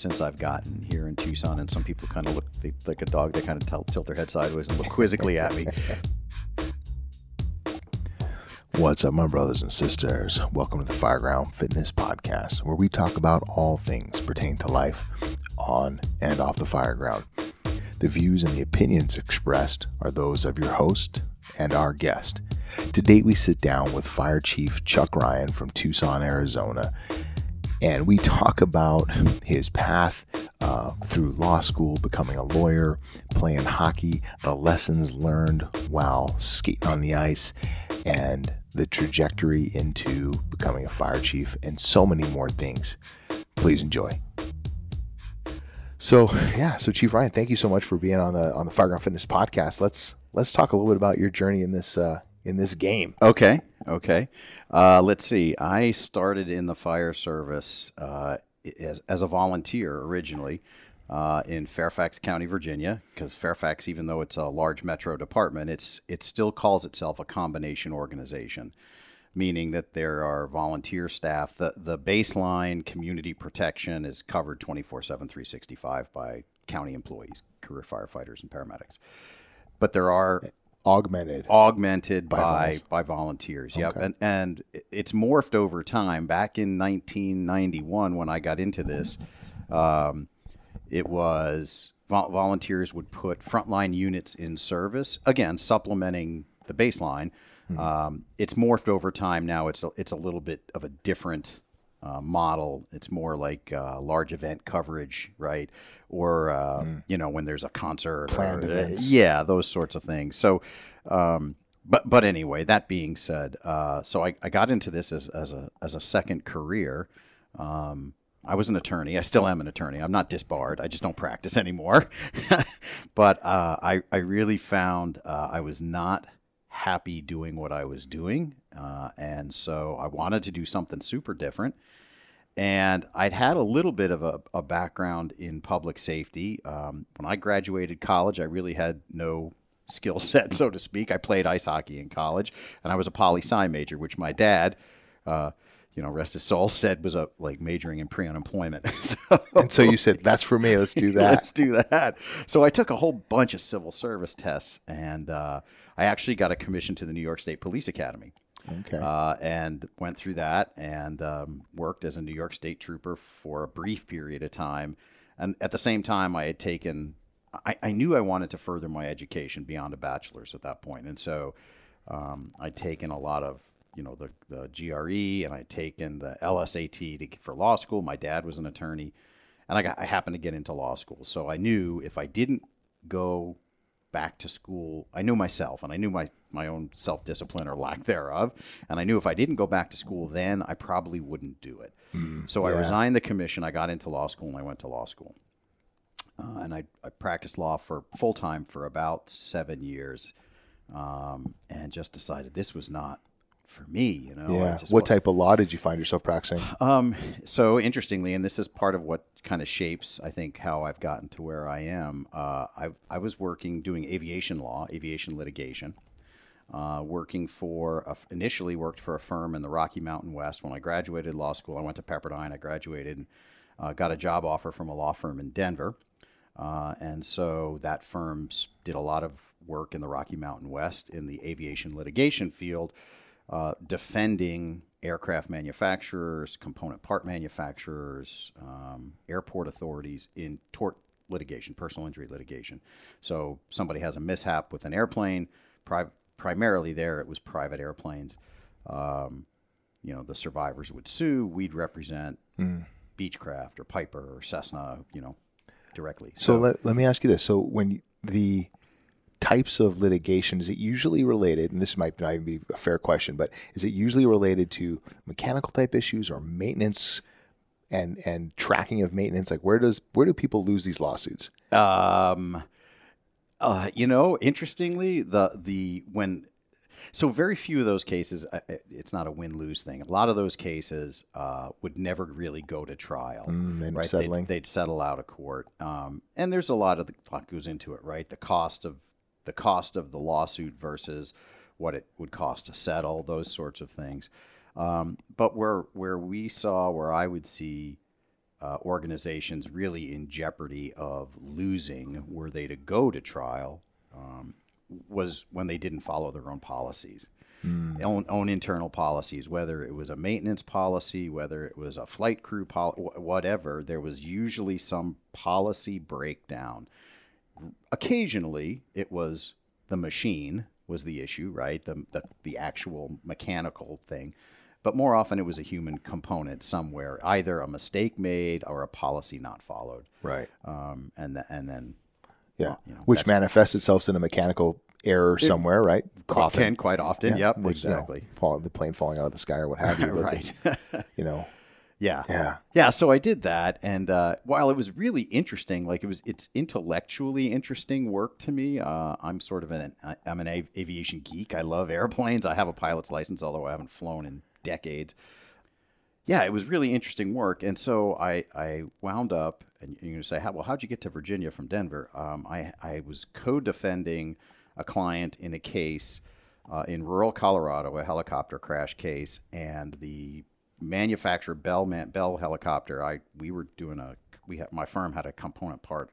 since I've gotten here in Tucson, and some people kind of look they, like a dog. They kind of tilt their head sideways and look quizzically at me. What's up, my brothers and sisters? Welcome to the Fireground Fitness Podcast, where we talk about all things pertaining to life on and off the fireground. The views and the opinions expressed are those of your host and our guest. Today, we sit down with Fire Chief Chuck Ryan from Tucson, Arizona, and we talk about his path uh, through law school, becoming a lawyer, playing hockey, the lessons learned while skating on the ice, and the trajectory into becoming a fire chief, and so many more things. Please enjoy. So yeah, so Chief Ryan, thank you so much for being on the on the Fireground Fitness podcast. Let's let's talk a little bit about your journey in this uh, in this game. Okay, okay. Uh, let's see. I started in the fire service uh, as as a volunteer originally. Uh, in Fairfax County, Virginia, because Fairfax, even though it's a large metro department, it's it still calls itself a combination organization meaning that there are volunteer staff. The, the baseline community protection is covered 24 7, 365 by county employees, career firefighters, and paramedics. But there are augmented augmented by by, by volunteers. Yep, okay. and and it's morphed over time. Back in 1991, when I got into this, um, it was volunteers would put frontline units in service again, supplementing the baseline Mm-hmm. Um, it's morphed over time now. It's a, it's a little bit of a different uh, model. It's more like uh, large event coverage, right? Or uh, mm. you know when there's a concert, planned or, uh, events. yeah, those sorts of things. So, um, but but anyway, that being said, uh, so I, I got into this as, as a as a second career. Um, I was an attorney. I still am an attorney. I'm not disbarred. I just don't practice anymore. but uh, I I really found I was not happy doing what I was doing. Uh, and so I wanted to do something super different. And I'd had a little bit of a, a background in public safety. Um, when I graduated college, I really had no skill set, so to speak. I played ice hockey in college, and I was a poli sci major, which my dad, uh, you know, rest his soul, said was a like majoring in pre-unemployment. so, and so you said, "That's for me. Let's do that. Let's do that." So I took a whole bunch of civil service tests, and uh, I actually got a commission to the New York State Police Academy. Okay. Uh, and went through that and um, worked as a New York State trooper for a brief period of time. And at the same time, I had taken, I, I knew I wanted to further my education beyond a bachelor's at that point. And so um, I'd taken a lot of, you know, the, the GRE and I'd taken the LSAT to, for law school. My dad was an attorney. And I, got, I happened to get into law school. So I knew if I didn't go back to school, I knew myself and I knew my, my own self discipline or lack thereof. And I knew if I didn't go back to school then, I probably wouldn't do it. Mm, so yeah. I resigned the commission. I got into law school and I went to law school. Uh, and I, I practiced law for full time for about seven years um, and just decided this was not for me, you know. Yeah. What type of law did you find yourself practicing? Um, so interestingly, and this is part of what kind of shapes, I think, how I've gotten to where I am. Uh, I, I was working doing aviation law, aviation litigation. Uh, working for a, initially worked for a firm in the Rocky Mountain West. When I graduated law school, I went to Pepperdine. I graduated, and uh, got a job offer from a law firm in Denver, uh, and so that firm did a lot of work in the Rocky Mountain West in the aviation litigation field uh, defending aircraft manufacturers, component part manufacturers, um, airport authorities in tort litigation, personal injury litigation. So somebody has a mishap with an airplane, pri- primarily there it was private airplanes. Um, you know, the survivors would sue. We'd represent mm. Beechcraft or Piper or Cessna, you know, directly. So, so let, let me ask you this. So when the types of litigation is it usually related and this might not even be a fair question but is it usually related to mechanical type issues or maintenance and and tracking of maintenance? Like where does where do people lose these lawsuits? Um uh, you know interestingly the the when so very few of those cases it's not a win-lose thing. A lot of those cases uh, would never really go to trial mm, right? They'd, they'd, settle out of court. Um, and there's a lot of the lot goes into it right? The cost of the cost of the lawsuit versus what it would cost to settle, those sorts of things. Um, but where where we saw, where I would see uh, organizations really in jeopardy of losing were they to go to trial um, was when they didn't follow their own policies. Own, own internal policies, whether it was a maintenance policy, whether it was a flight crew policy, whatever, there was usually some policy breakdown. Occasionally, it was the machine was the issue, right? The, the, the actual mechanical thing. But more often, it was a human component somewhere, either a mistake made or a policy not followed. Right. Um, and, th- and then Yeah. you know, Which manifests itself in a mechanical error somewhere, right? often, quite often. Yep, Which, you know, exactly. fall, the plane falling out of the sky or what have you. but right. the- you know, Yeah. Yeah. Yeah. So I did that. And uh, while it was really interesting, like it was, it's intellectually interesting work to me. Uh, I'm sort of an, I'm an av- aviation geek. I love airplanes. I have a pilot's license, although I haven't flown in decades. Yeah, it was really interesting work. And so I, I wound up, and you're going to say, how, well, how'd you get to Virginia from Denver? Um, I, I was co defending a client in a case uh, in rural Colorado, a helicopter crash case, and the manufacturer Bell man, Bell helicopter. I we were doing a we had my firm had a component part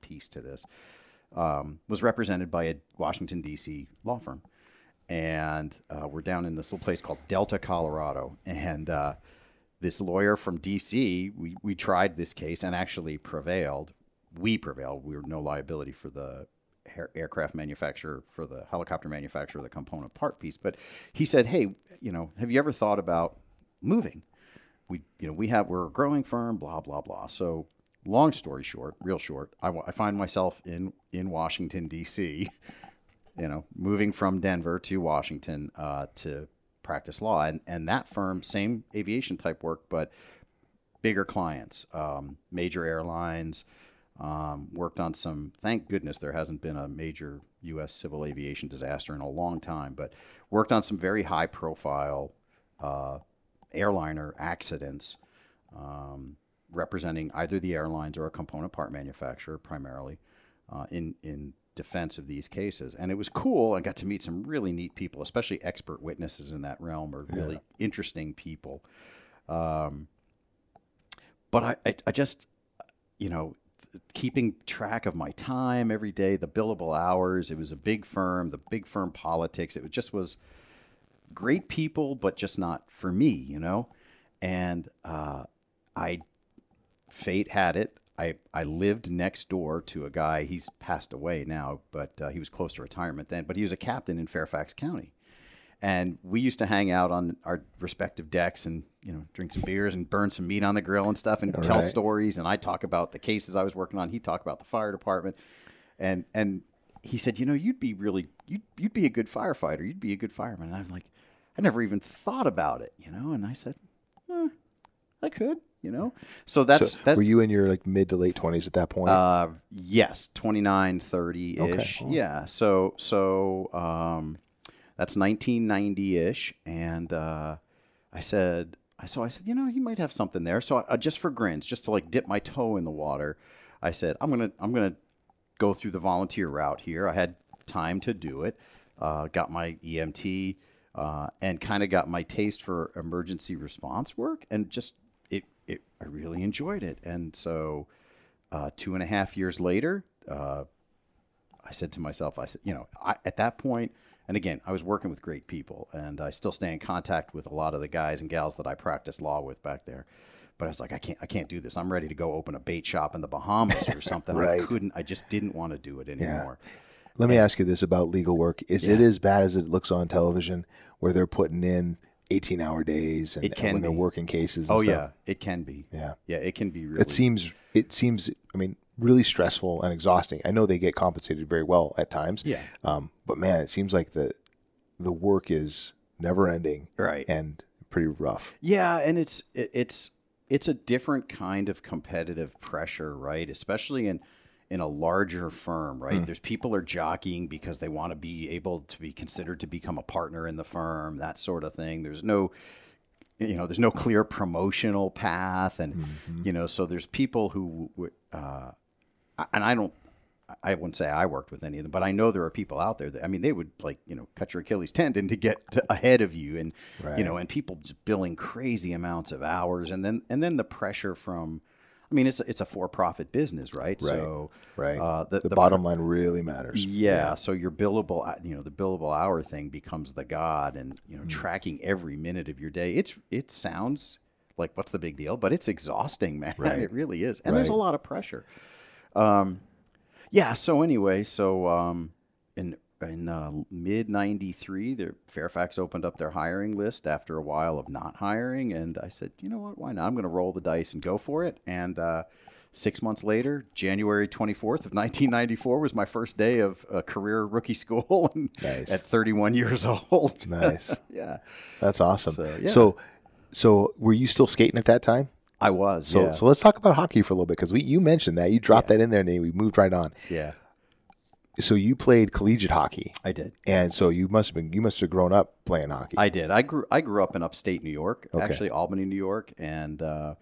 piece to this. Um, was represented by a Washington D.C. law firm, and uh, we're down in this little place called Delta, Colorado, and uh, this lawyer from D.C. We we tried this case and actually prevailed. We prevailed. We were no liability for the aircraft manufacturer for the helicopter manufacturer, the component part piece. But he said, "Hey, you know, have you ever thought about moving? We, you know, we have we're a growing firm, blah blah blah." So, long story short, real short, I, I find myself in in Washington D.C. You know, moving from Denver to Washington uh, to practice law, and and that firm, same aviation type work, but bigger clients, um, major airlines. Um, worked on some. Thank goodness there hasn't been a major U.S. civil aviation disaster in a long time, but worked on some very high profile uh, airliner accidents, um, representing either the airlines or a component part manufacturer primarily uh, in in defense of these cases. And it was cool. I got to meet some really neat people, especially expert witnesses in that realm, or really interesting people. Um, but I, I, I just, you know, th- keeping track of my time every day, the billable hours. It was a big firm, the big firm politics. It was- just was great people, but just not for me, you know. And uh, I, fate had it. I, I lived next door to a guy. He's passed away now, but uh, he was close to retirement then. But he was a captain in Fairfax County and we used to hang out on our respective decks and you know drink some beers and burn some meat on the grill and stuff and tell right. stories and i talk about the cases i was working on he talked about the fire department and and he said you know you'd be really you'd, you'd be a good firefighter you'd be a good fireman and i'm like i never even thought about it you know and i said eh, i could you know so that's so that were you in your like mid to late twenties at that point? uh, yes, 29, 30 ish. Okay. Yeah. So, so, um, that's 1990 ish. And, uh, I said, I, so I said, you know, he might have something there. So I, just for grins, just to like dip my toe in the water, I said, I'm going to, I'm to go through the volunteer route here. I had time to do it. Uh, got my EMT, uh, and kind of got my taste for emergency response work and just, it, it, I really enjoyed it. And so, uh, two and a half years later, uh, I said to myself, I said, you know, I, at that point, and again, I was working with great people, and I still stay in contact with a lot of the guys and gals that I practiced law with back there. But I was like, I can't, I can't do this. I'm ready to go open a bait shop in the Bahamas or something. Right. I couldn't. I just didn't want to do it anymore. Let me ask you this about legal work: Is it as bad as it looks on television, where they're putting in eighteen-hour days and, It can when they're working cases? And Oh stuff? yeah, it can be. Yeah. yeah, it can be really. It seems. It seems. I mean, really stressful and exhausting. I know they get compensated very well at times. Yeah. Um, but man, it seems like the the work is never ending. Right. And pretty rough. Yeah, and it's it, it's it's a different kind of competitive pressure, right? Especially in in a larger firm, right? There's people are jockeying because they want to be able to be considered to become a partner in the firm, that sort of thing. There's no you know, there's no clear promotional path and you know, so there's people who uh and I don't I wouldn't say I worked with any of them, but I know there are people out there that I mean they would like you know cut your Achilles tendon to get to ahead of you, and you know, and people just billing crazy amounts of hours, and then and then the pressure from I mean, it's it's a for-profit business, right? So, Right. Uh, the, the, the bottom line really matters. yeah, so your billable, uh, you know, the billable hour thing becomes the god, and you Mm. know, tracking every minute of your day. It's it sounds like what's the big deal, but it's exhausting, man. Right. It really is, and there's a lot of pressure. Um, yeah. So anyway, so um, in in uh, mid '93, the Fairfax opened up their hiring list after a while of not hiring, and I said, you know what, why not? I'm going to roll the dice and go for it, and. Uh, Six months later, January 24th of 1994 was my first day of uh, career rookie school and Nice. at 31 years old. Nice. yeah, That's awesome. So, yeah. so, so were you still skating at that time? I was. So, yeah. so let's talk about hockey for a little bit because we you mentioned that you dropped that in there and then we moved right on. yeah, So you played collegiate hockey, I did. and so you must have been you must have grown up playing hockey. I did. I grew. I grew up in upstate New York, Okay. actually Albany, New York, and uh,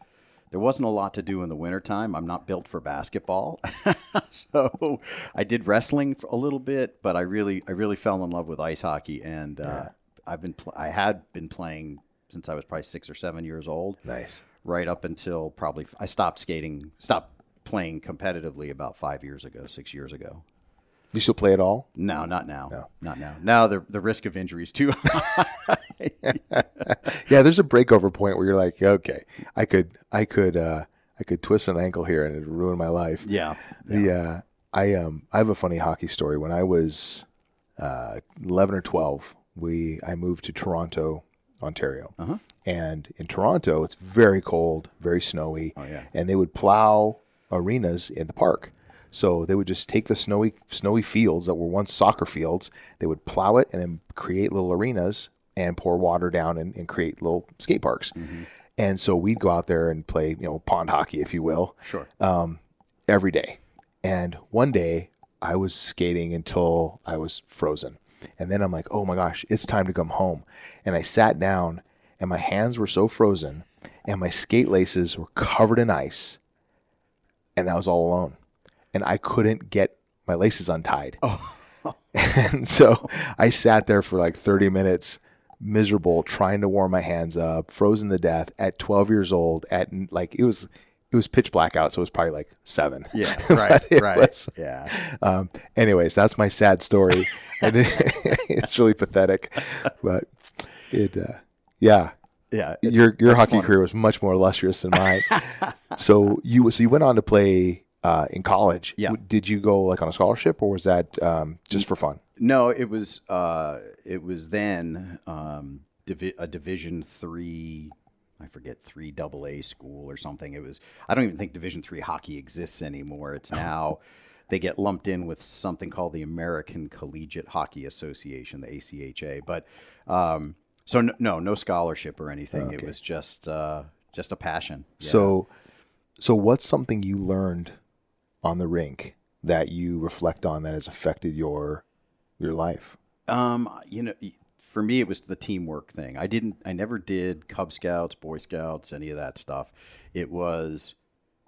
there wasn't a lot to do in the wintertime. I'm not built for basketball, so I did wrestling for a little bit, but I really, I really fell in love with ice hockey, and uh, I've been, pl- I had been playing since I was probably six or seven years old. nice. right up until probably I stopped skating, stopped playing competitively about five years ago, six years ago. You still play at all? No, not now. No. Not now. Now the the risk of injury is too high. Yeah, there's a breakover point where you're like, okay, I could I could uh, I could twist an ankle here and it'd ruin my life. yeah. The uh, I um I have a funny hockey story. When I was uh, 11 or 12, we I moved to Toronto, Ontario, Uh-huh. and in Toronto it's very cold, very snowy, Oh, yeah. and they would plow arenas in the park. So they would just take the snowy snowy fields that were once soccer fields, they would plow it and then create little arenas and pour water down and, and create little skate parks. Mm-hmm. And so we'd go out there and play, you know, pond hockey, if you will Sure. um, every day. And one day I was skating until I was frozen. And then I'm like, oh my gosh, it's time to come home. And I sat down and my hands were so frozen and my skate laces were covered in ice. And I was all alone. And I couldn't get my laces untied. Oh. and so I sat there for like 30 minutes, miserable, trying to warm my hands up, frozen to death at 12 years old. At like, it was. It was pitch black out, so it was probably like seven. yeah. Right. right. was- Yeah. um, anyways, that's my sad story. and it, it's really pathetic, but it, uh, yeah, Yeah. your your hockey funny. career was much more illustrious than mine. so you so you went on to play uh, in college. Yeah. Did you go like on a scholarship or was that um, just for fun? No, it was uh, it was then um, divi- a Division three. I forget three double A school or something. It was. I don't even think Division three hockey exists anymore. It's now they get lumped in with something called the American Collegiate Hockey Association, the ACHA. But um, so no, no, no scholarship or anything. It was just uh, just a passion. Yeah. So so what's something you learned on the rink that you reflect on that has affected your your life? Um, you know, for me, it was the teamwork thing. I didn't, I never did Cub Scouts, Boy Scouts, any of that stuff. It was,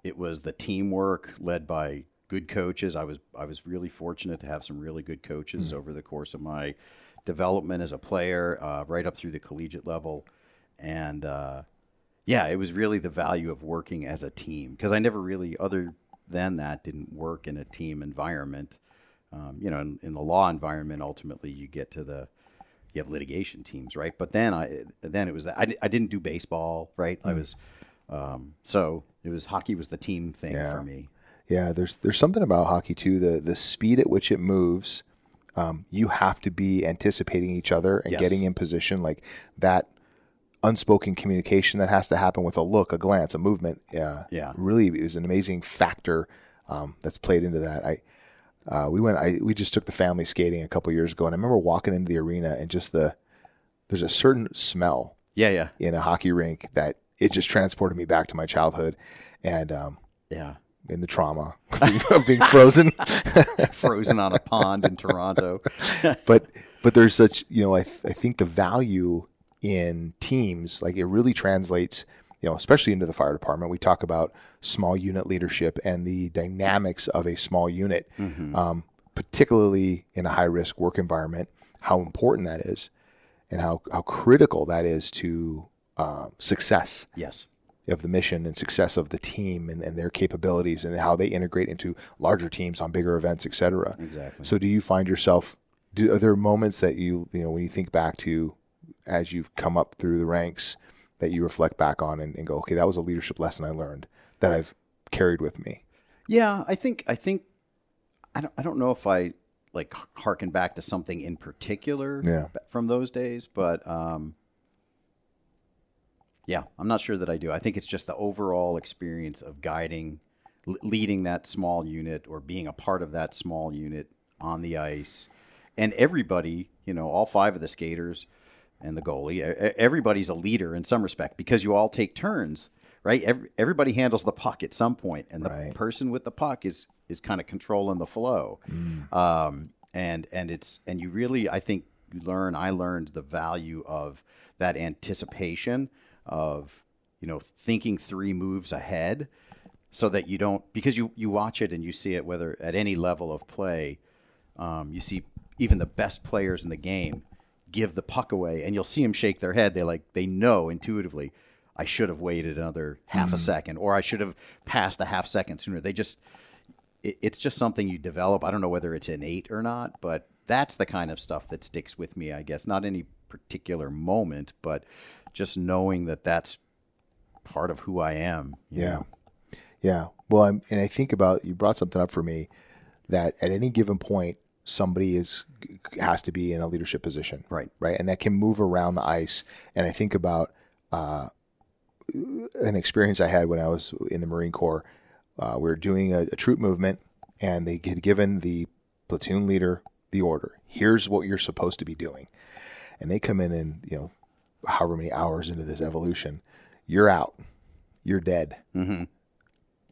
it was the teamwork led by good coaches. I was, I was really fortunate to have some really good coaches over the course of my development as a player, uh, right up through the collegiate level, and uh, yeah, it was really the value of working as a team because I never really, other than that, didn't work in a team environment um, you know, in, in the law environment, ultimately you get to the, you have litigation teams, right? But then I, then it was, I, I didn't do baseball, right? I was, um, so it was hockey was the team thing Yeah. for me. Yeah, there's there's something about hockey too. The the speed at which it moves, um, you have to be anticipating each other and Yes. getting in position. Like that unspoken communication that has to happen with a look, a glance, a movement. Yeah, Yeah. really is an amazing factor um, that's played into that. I uh, we went. I we just took the family skating a couple years ago, and I remember walking into the arena and just the there's a certain smell Yeah, yeah, in a hockey rink that it just transported me back to my childhood and um, yeah. in the trauma of being, of being frozen. Frozen on a pond in Toronto. but but there's such you know I th- I think the value in teams like it really translates you know especially into the fire department we talk about small unit leadership and the dynamics of a small unit um, particularly in a high risk work environment how important that is and how how critical that is to um, success Yes. of the mission and success of the team and, and their capabilities and how they integrate into larger teams on bigger events, et cetera. Exactly. So do you find yourself do are there moments that you you know when you think back to as you've come up through the ranks that you reflect back on and, and go, okay, that was a leadership lesson I learned that I've carried with me. Yeah, I think I think I don't I don't know if I like harken back to something in particular Yeah. from those days, but um, yeah, I'm not sure that I do. I think it's just the overall experience of guiding, l- leading that small unit or being a part of that small unit on the ice, and everybody, you know, all five of the skaters and the goalie, everybody's a leader in some respect because you all take turns. Right, Every, everybody handles the puck at some point, and the Right. person with the puck is is kind of controlling the flow. Um, and and it's and you really, I think, you learn. I learned the value of that anticipation of you know thinking three moves ahead, so that you don't because you you watch it and you see it whether at any level of play, um, you see even the best players in the game give the puck away, and you'll see them shake their head. They like they know intuitively. I should have waited another half a mm. second, or I should have passed a half second sooner. They just it, it's just something you develop. I don't know whether it's innate or not, but that's the kind of stuff that sticks with me, I guess. Not any particular moment, but just knowing that that's part of who I am. you Yeah. know? Yeah. Well, I'm, and I think about you brought something up for me that at any given point somebody is has to be in a leadership position. Right. Right. And that can move around the ice. And I think about uh, an experience I had when I was in the Marine Corps. Uh, we were doing a, a troop movement, and they had given the platoon leader the order. Here's what you're supposed to be doing. And they come in and you know, however many hours into this evolution, you're out. You're dead. Mm-hmm.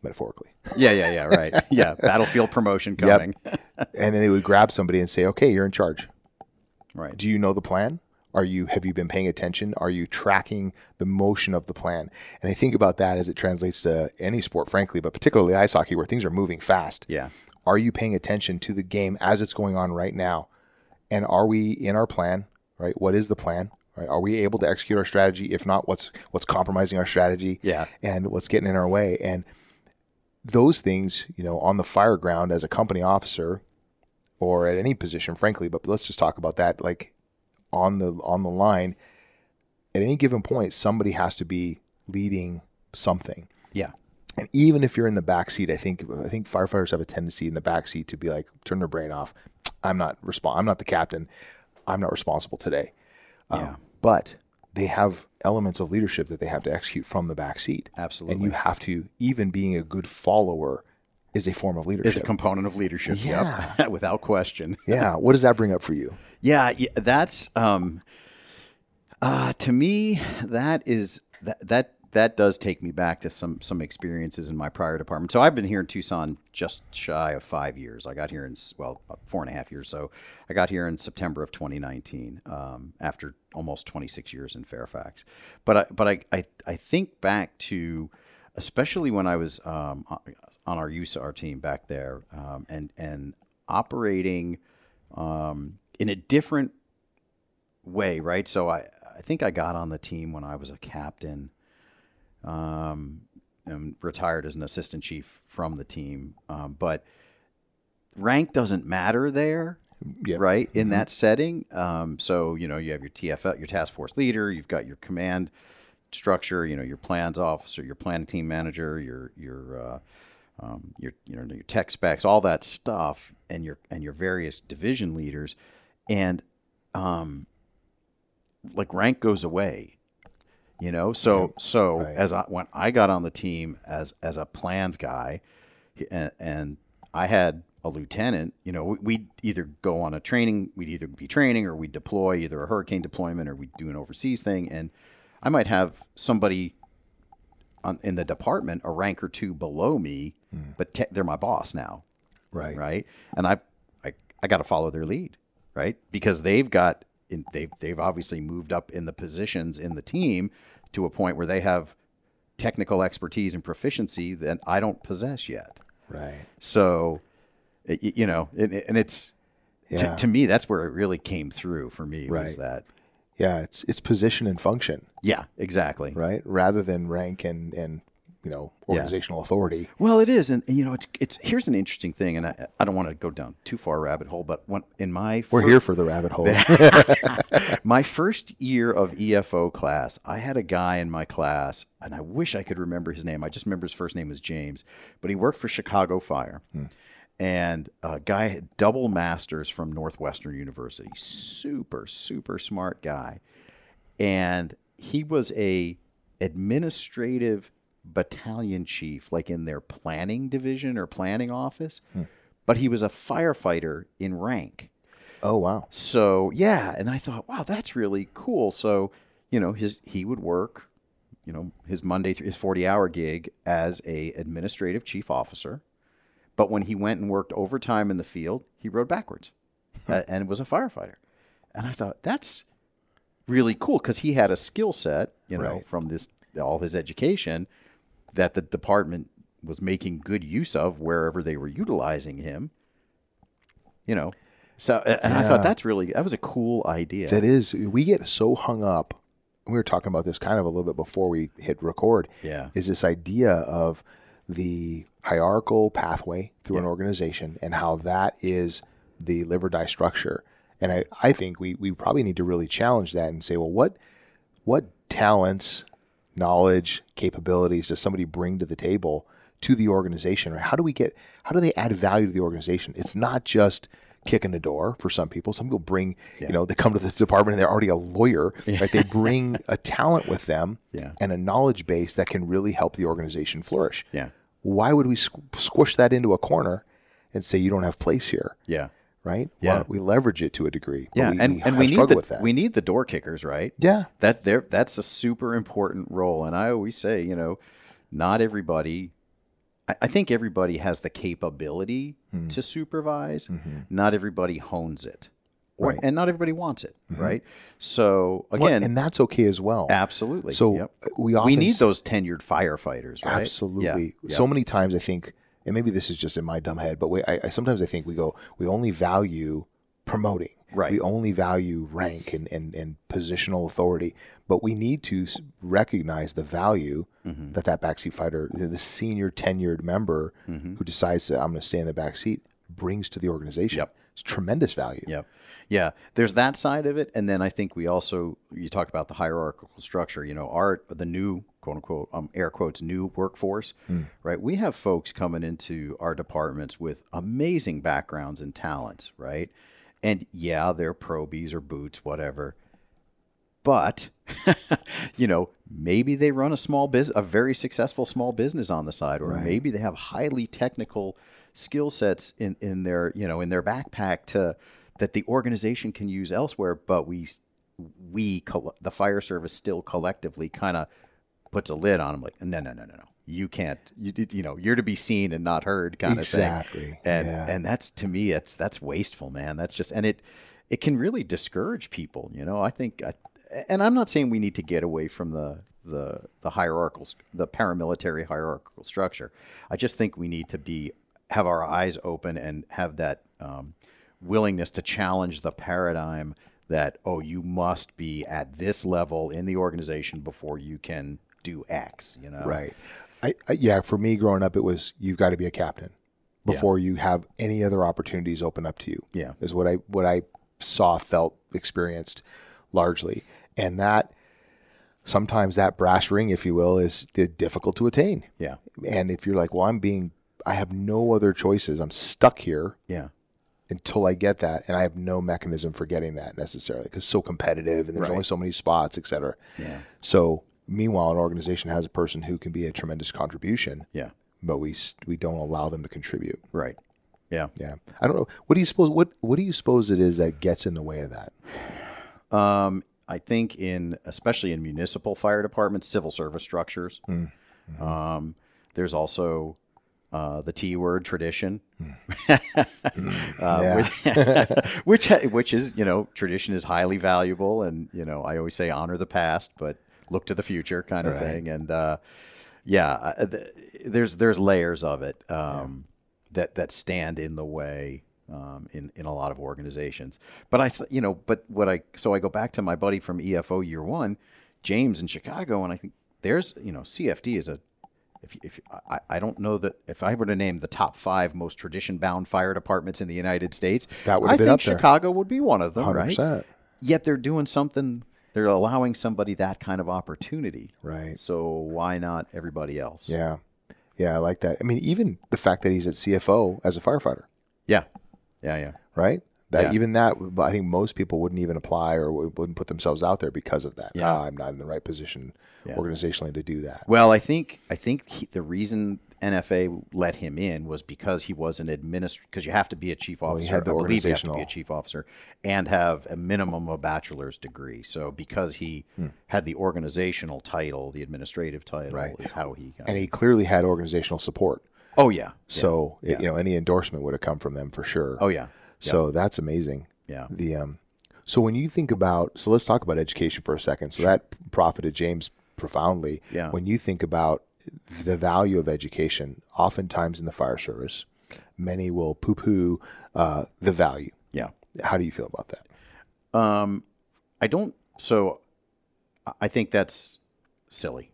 Metaphorically. Yeah, yeah, yeah, right. yeah, battlefield promotion coming. and then they would grab somebody and say, "Okay, you're in charge. Right. Do you know the plan? Are you have you been paying attention? Are you tracking the motion of the plan?" And I think about that as it translates to any sport, frankly, but particularly ice hockey, where things are moving fast. Yeah. Are you paying attention to the game as it's going on right now? And are we in our plan? Right. What is the plan? Right. Are we able to execute our strategy? If not, what's what's compromising our strategy? Yeah. And what's getting in our way? And those things, you know, on the fire ground as a company officer or at any position, frankly, but let's just talk about that. Like on the on the line, at any given point, somebody has to be leading something. Yeah. And even if you're in the back seat, I think I think firefighters have a tendency in the back seat to be like, turn their brain off. I'm not respon I'm not the captain. I'm not responsible today. Um, Yeah. but they have elements of leadership that they have to execute from the back seat. Absolutely. And you have to, even being a good follower, is a form of leadership. Is a component of leadership. Yeah. Yep. Without question. yeah. What does that bring up for you? Yeah, yeah that's um uh to me that is that that that does take me back to some some experiences in my prior department. So I've been here in Tucson just shy of five years. I got here in well four and a half years. So I got here in September of 2019 um, after almost 26 years in Fairfax. But I, but I, I I think back to especially when I was um, on our USAR team back there um, and and operating um, in a different way, right? So I, I think I got on the team when I was a captain, um, and retired as an assistant chief from the team. Um, but rank doesn't matter there, Yep. right? In that setting. Um, so, you know, you have your TFL, your task force leader, you've got your command structure, you know, your plans officer, your planning team manager, your, your, uh, um, your you know your tech specs, all that stuff, and your and your various division leaders, and um, like rank goes away, you know. So so right. as I when I got on the team as as a plans guy, and, and I had a lieutenant, you know, we, we'd either go on a training, we'd either be training or we'd deploy either a hurricane deployment or we'd do an overseas thing, and I might have somebody on, in the department a rank or two below me, hmm. but te- they're my boss now, Right. right? And I, I, I got to follow their lead, right? Because they've got, in, they've they've obviously moved up in the positions in the team to a point where they have technical expertise and proficiency that I don't possess yet. Right. So, it, you know, and it's Yeah. to, to me that's where it really came through for me was that Yeah, it's it's position and function, Yeah, exactly. right? Rather than rank and and you know organizational authority. Well, it is, and you know, it's it's here's an interesting thing, and I, I don't want to go down too far a rabbit hole, but when in my We're fir- here for the rabbit hole. my first year of EFO class, I had a guy in my class, and I wish I could remember his name. I just remember his first name was James, but he worked for Chicago Fire. Hmm. And a guy had double masters from Northwestern University. Super, super smart guy. And he was a administrative battalion chief, like in their planning division or planning office. But he was a firefighter in rank. oh wow. So yeah, and I thought, wow, that's really cool. So you know, his he would work, you know, his Monday through his forty hour gig as a administrative chief officer, but when he went and worked overtime in the field, he rode backwards, uh, and was a firefighter. And I thought that's really cool because he had a skill set, you know, Right. from this all his education that the department was making good use of wherever they were utilizing him. You know, so and I thought that's really that was a cool idea. That is, we get so hung up. We were talking about this kind of a little bit before we hit record. Yeah. Is this idea of the hierarchical pathway through an organization and how that is the live or die structure. And I, I think we, we probably need to really challenge that and say, well, what what talents, knowledge, capabilities does somebody bring to the table to the organization? Or how do we get how do they add value to the organization? It's not just kicking the door for some people. Some people bring, you know, they come to the department and they're already a lawyer, right? They bring a talent with them Yeah. and a knowledge base that can really help the organization flourish. Yeah. Why would we squ- squish that into a corner and say you don't have place here? Yeah. Right? Yeah. Don't we leverage it to a degree. Yeah, we, and, we and we need the with that. we need the door kickers, right? yeah. That's there. That's a super important role, and I always say, you know, not everybody. I, I think everybody has the capability Hmm. to supervise. Not everybody hones it, or, Mm-hmm. Right. Mm-hmm. and not everybody wants it, right? So Well, again, and that's okay as well. absolutely. So Yep. we we need those tenured firefighters, right? Absolutely. Yeah. So many times I think, and maybe this is just in my dumb head, but we, I, I sometimes I think we go, we only value promoting. Right. We only value rank and, and, and positional authority, but we need to recognize the value Mm-hmm. that that backseat fighter, the senior tenured member Mm-hmm. who decides that I'm going to stay in the backseat, brings to the organization. Yep. It's tremendous value. Yep. Yeah. There's that side of it, and then I think we also you talk about the hierarchical structure. You know, our the new quote unquote um, air quotes new workforce, right? We have folks coming into our departments with amazing backgrounds and talents, right? And yeah, they're probies or boots, whatever. But you know, maybe they run a small business, a very successful small business on the side, or maybe they have highly technical skill sets in, in their you know in their backpack to that the organization can use elsewhere. But we we the fire service still collectively kind of puts a lid on them, like no no no no no. You can't, you, you know, you're to be seen and not heard, kind of thing. Exactly. And yeah. and that's to me, it's that's wasteful, man. That's just and it it can really discourage people. You know, I think, I, and I'm not saying we need to get away from the the the hierarchical, the paramilitary hierarchical structure. I just think we need to be have our eyes open and have that um, willingness to challenge the paradigm that oh, you must be at this level in the organization before you can do X. You know, Right. I, I, yeah, for me growing up, it was you've got to be a captain before you have any other opportunities open up to you. Yeah. is what I what I saw, felt, experienced largely, and that sometimes that brass ring, if you will, is difficult to attain. Yeah. And if you're like, well, I'm being, I have no other choices. I'm stuck here Yeah. until I get that, and I have no mechanism for getting that necessarily because so competitive and there's Right. only so many spots, et cetera. Yeah. So meanwhile, an organization has a person who can be a tremendous contribution, Yeah. but we we don't allow them to contribute. Right. Yeah. Yeah, I don't know. What do you suppose? What what do you suppose it is that gets in the way of that? Um, I think in especially in municipal fire departments, civil service structures. Um, there's also uh, the T word tradition, uh, which, which which is you know tradition is highly valuable, and you know I always say honor the past, but look to the future kind of thing. And uh, yeah, uh, th- there's there's layers of it um, that that stand in the way um, in in a lot of organizations. But I, th- you know, but what I so I go back to my buddy from EFO Year One, James in Chicago, and I think there's you know CFD is a if, if I, I don't know that if I were to name the top five most tradition bound fire departments in the United States, That would I think. Chicago would be one of them, right? 100%. Yet they're doing something. They're allowing somebody that kind of opportunity, Right. So why not everybody else? Yeah. Yeah, I like that. I mean, even the fact that he's at CFO as a firefighter, yeah, yeah, yeah. right? That Yeah. even that, I think most people wouldn't even apply or wouldn't put themselves out there because of that. Yeah. Ah, I'm not in the right position organizationally to do that. Well, I think I think he, the reason NFA let him in was because he was an administrator. Because you have to be a chief officer. He had the I believe you have to be a chief officer and have a minimum of a bachelor's degree. So because he had the organizational title, the administrative title Hmm. Right. is how he. Got And he clearly had organizational support. oh yeah. So, it- you know, any endorsement would have come from them for sure. Oh yeah. So that's amazing. Yeah. The um, so when you think about, so let's talk about education for a second. So that profited James profoundly. Yeah. When you think about the value of education, oftentimes in the fire service, many will poo-poo uh, the value. Yeah. How do you feel about that? Um, I don't. So, I- I think that's silly,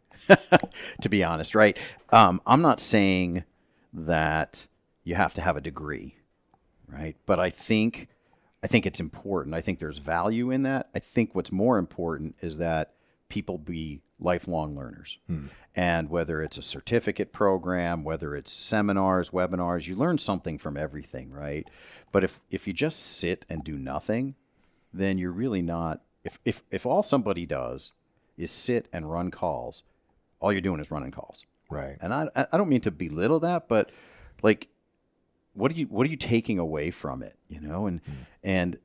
to be honest. Right? Um, I'm not saying that you have to have a degree, right? But I think, I think it's important. I think there's value in that. I think what's more important is that people be lifelong learners, hmm. and whether it's a certificate program, whether it's seminars, webinars, you learn something from everything, right? But if if you just sit and do nothing, then you're really not if if if all somebody does is sit and run calls, all you're doing is running calls. Right. And I I don't mean to belittle that, but like what are you what are you taking away from it, you know? And hmm. and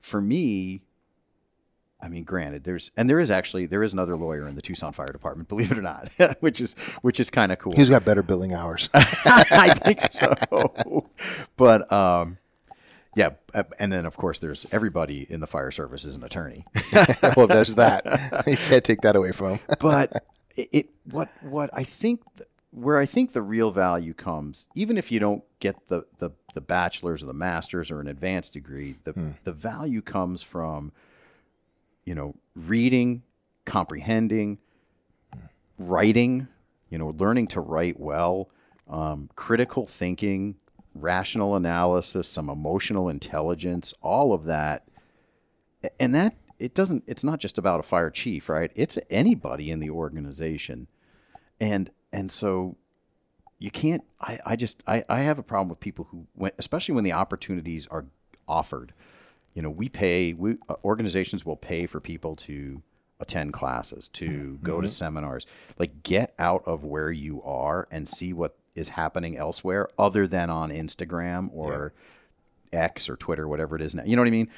for me I mean, granted, there's and there is actually there is another lawyer in the Tucson Fire Department, believe it or not, which is which is kind of cool. He's got better billing hours. I think so. but um, yeah, uh, and then of course there's everybody in the fire service is an attorney. well, there's that. you can't take that away from him. but it, it what what I think where I think the real value comes, even if you don't get the the, the bachelor's or the master's or an advanced degree, the the value comes from you know reading, comprehending, writing, you know, learning to write well, um, critical thinking, rational analysis, some emotional intelligence, all of that. And that it doesn't it's not just about a fire chief, right? It's anybody in the organization. And and so you can't I, I just I, I have a problem with people who when, especially when the opportunities are offered. You know, we pay we uh, organizations will pay for people to attend classes, to go to seminars. Like get out of where you are and see what is happening elsewhere other than on Instagram or X or Twitter, whatever it is now. You know what I mean?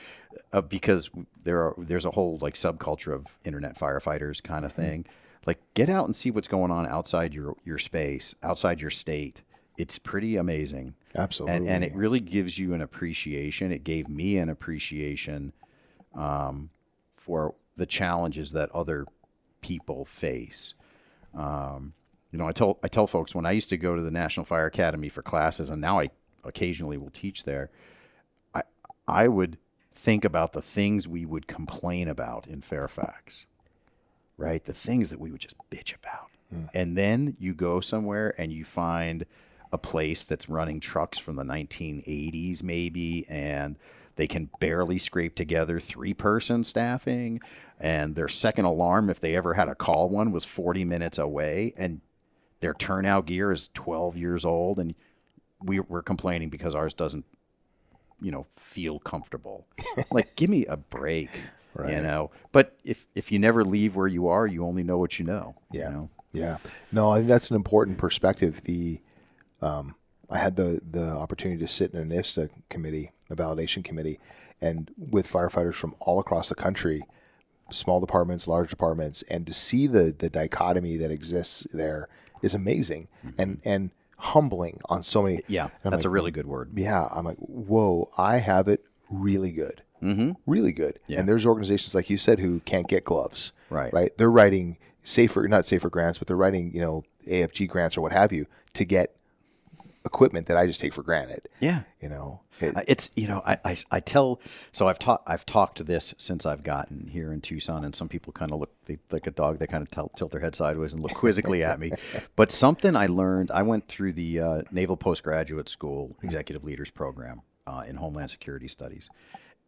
Uh, because there are there's a whole like subculture of internet firefighters kind of thing. Like get out and see what's going on outside your your space, outside your state. It's pretty amazing. Absolutely. And, and it really gives you an appreciation. It gave me an appreciation um, for the challenges that other people face. Um, you know, I tell I tell folks when I used to go to the National Fire Academy for classes, and now I occasionally will teach there. I I would think about the things we would complain about in Fairfax, right? The things that we would just bitch about, and then you go somewhere and you find a place that's running trucks from the 1980s, maybe, and they can barely scrape together three person staffing, and their second alarm, if they ever had a call one, was 40 minutes away, and their turnout gear is 12 years old, and we, we're complaining because ours doesn't, you know, feel comfortable. like, give me a break, you know. But if if you never leave where you are, you only know what you know. Yeah. You know? Yeah. No, I think that's an important perspective. The um, I had the the opportunity to sit in an IFSTA committee, a validation committee, and with firefighters from all across the country, small departments, large departments, and to see the the dichotomy that exists there is amazing and and humbling on so many. Yeah, that's a really good word. yeah, I'm like, whoa, I have it really good. Mm-hmm. Really good. Yeah. And there's organizations, like you said, who can't get gloves. Right. Right. They're writing SAFER, not SAFER grants, but they're writing, you know, AFG grants or what have you to get equipment that I just take for granted. Yeah. You know, It- Uh, It's you know I, I, I tell so I've taught I've talked to this since I've gotten here in Tucson and some people kind of look they, like a dog they kind of tilt, tilt their head sideways and look quizzically at me but something I learned I went through the uh, Naval Postgraduate School Executive Leaders Program uh, in Homeland Security Studies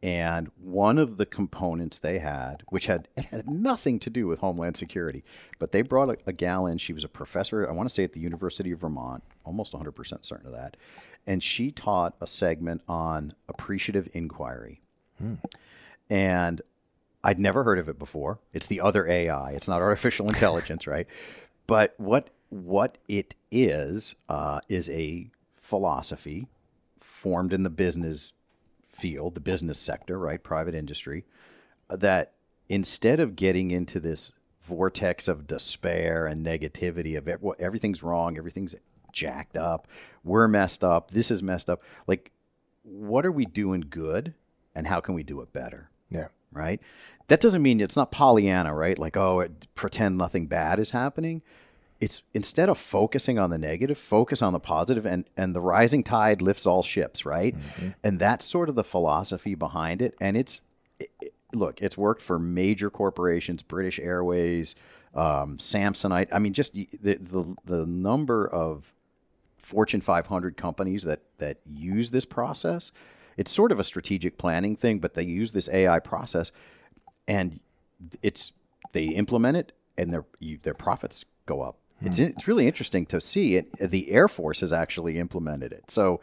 and one of the components they had which had it had nothing to do with Homeland Security but they brought a, a gal in she was a professor I want to say at the University of Vermont almost 100% certain of that and she taught a segment on appreciative inquiry. And I'd never heard of it before. It's the other AI. It's not artificial intelligence, right? But what what it is uh, is a philosophy formed in the business field, the business sector, right, private industry, uh, that instead of getting into this vortex of despair and negativity of everything's wrong, everything's jacked up, we're messed up, this is messed up, like what are we doing good and how can we do it better? yeah. right? That doesn't mean it's not Pollyanna, right? Like, oh, it, pretend nothing bad is happening. It's instead of focusing on the negative, focus on the positive, and and the rising tide lifts all ships, right? And that's sort of the philosophy behind it. And it's it, it- look, it's worked for major corporations, British Airways, um, Samsonite. I mean, just the the the number of Fortune 500 companies that that use this process. It's sort of a strategic planning thing, but they use this AI process, and it's they implement it, and their you, their profits go up. It's hmm. it's really interesting to see it. Uh, the Air Force has actually implemented it, so.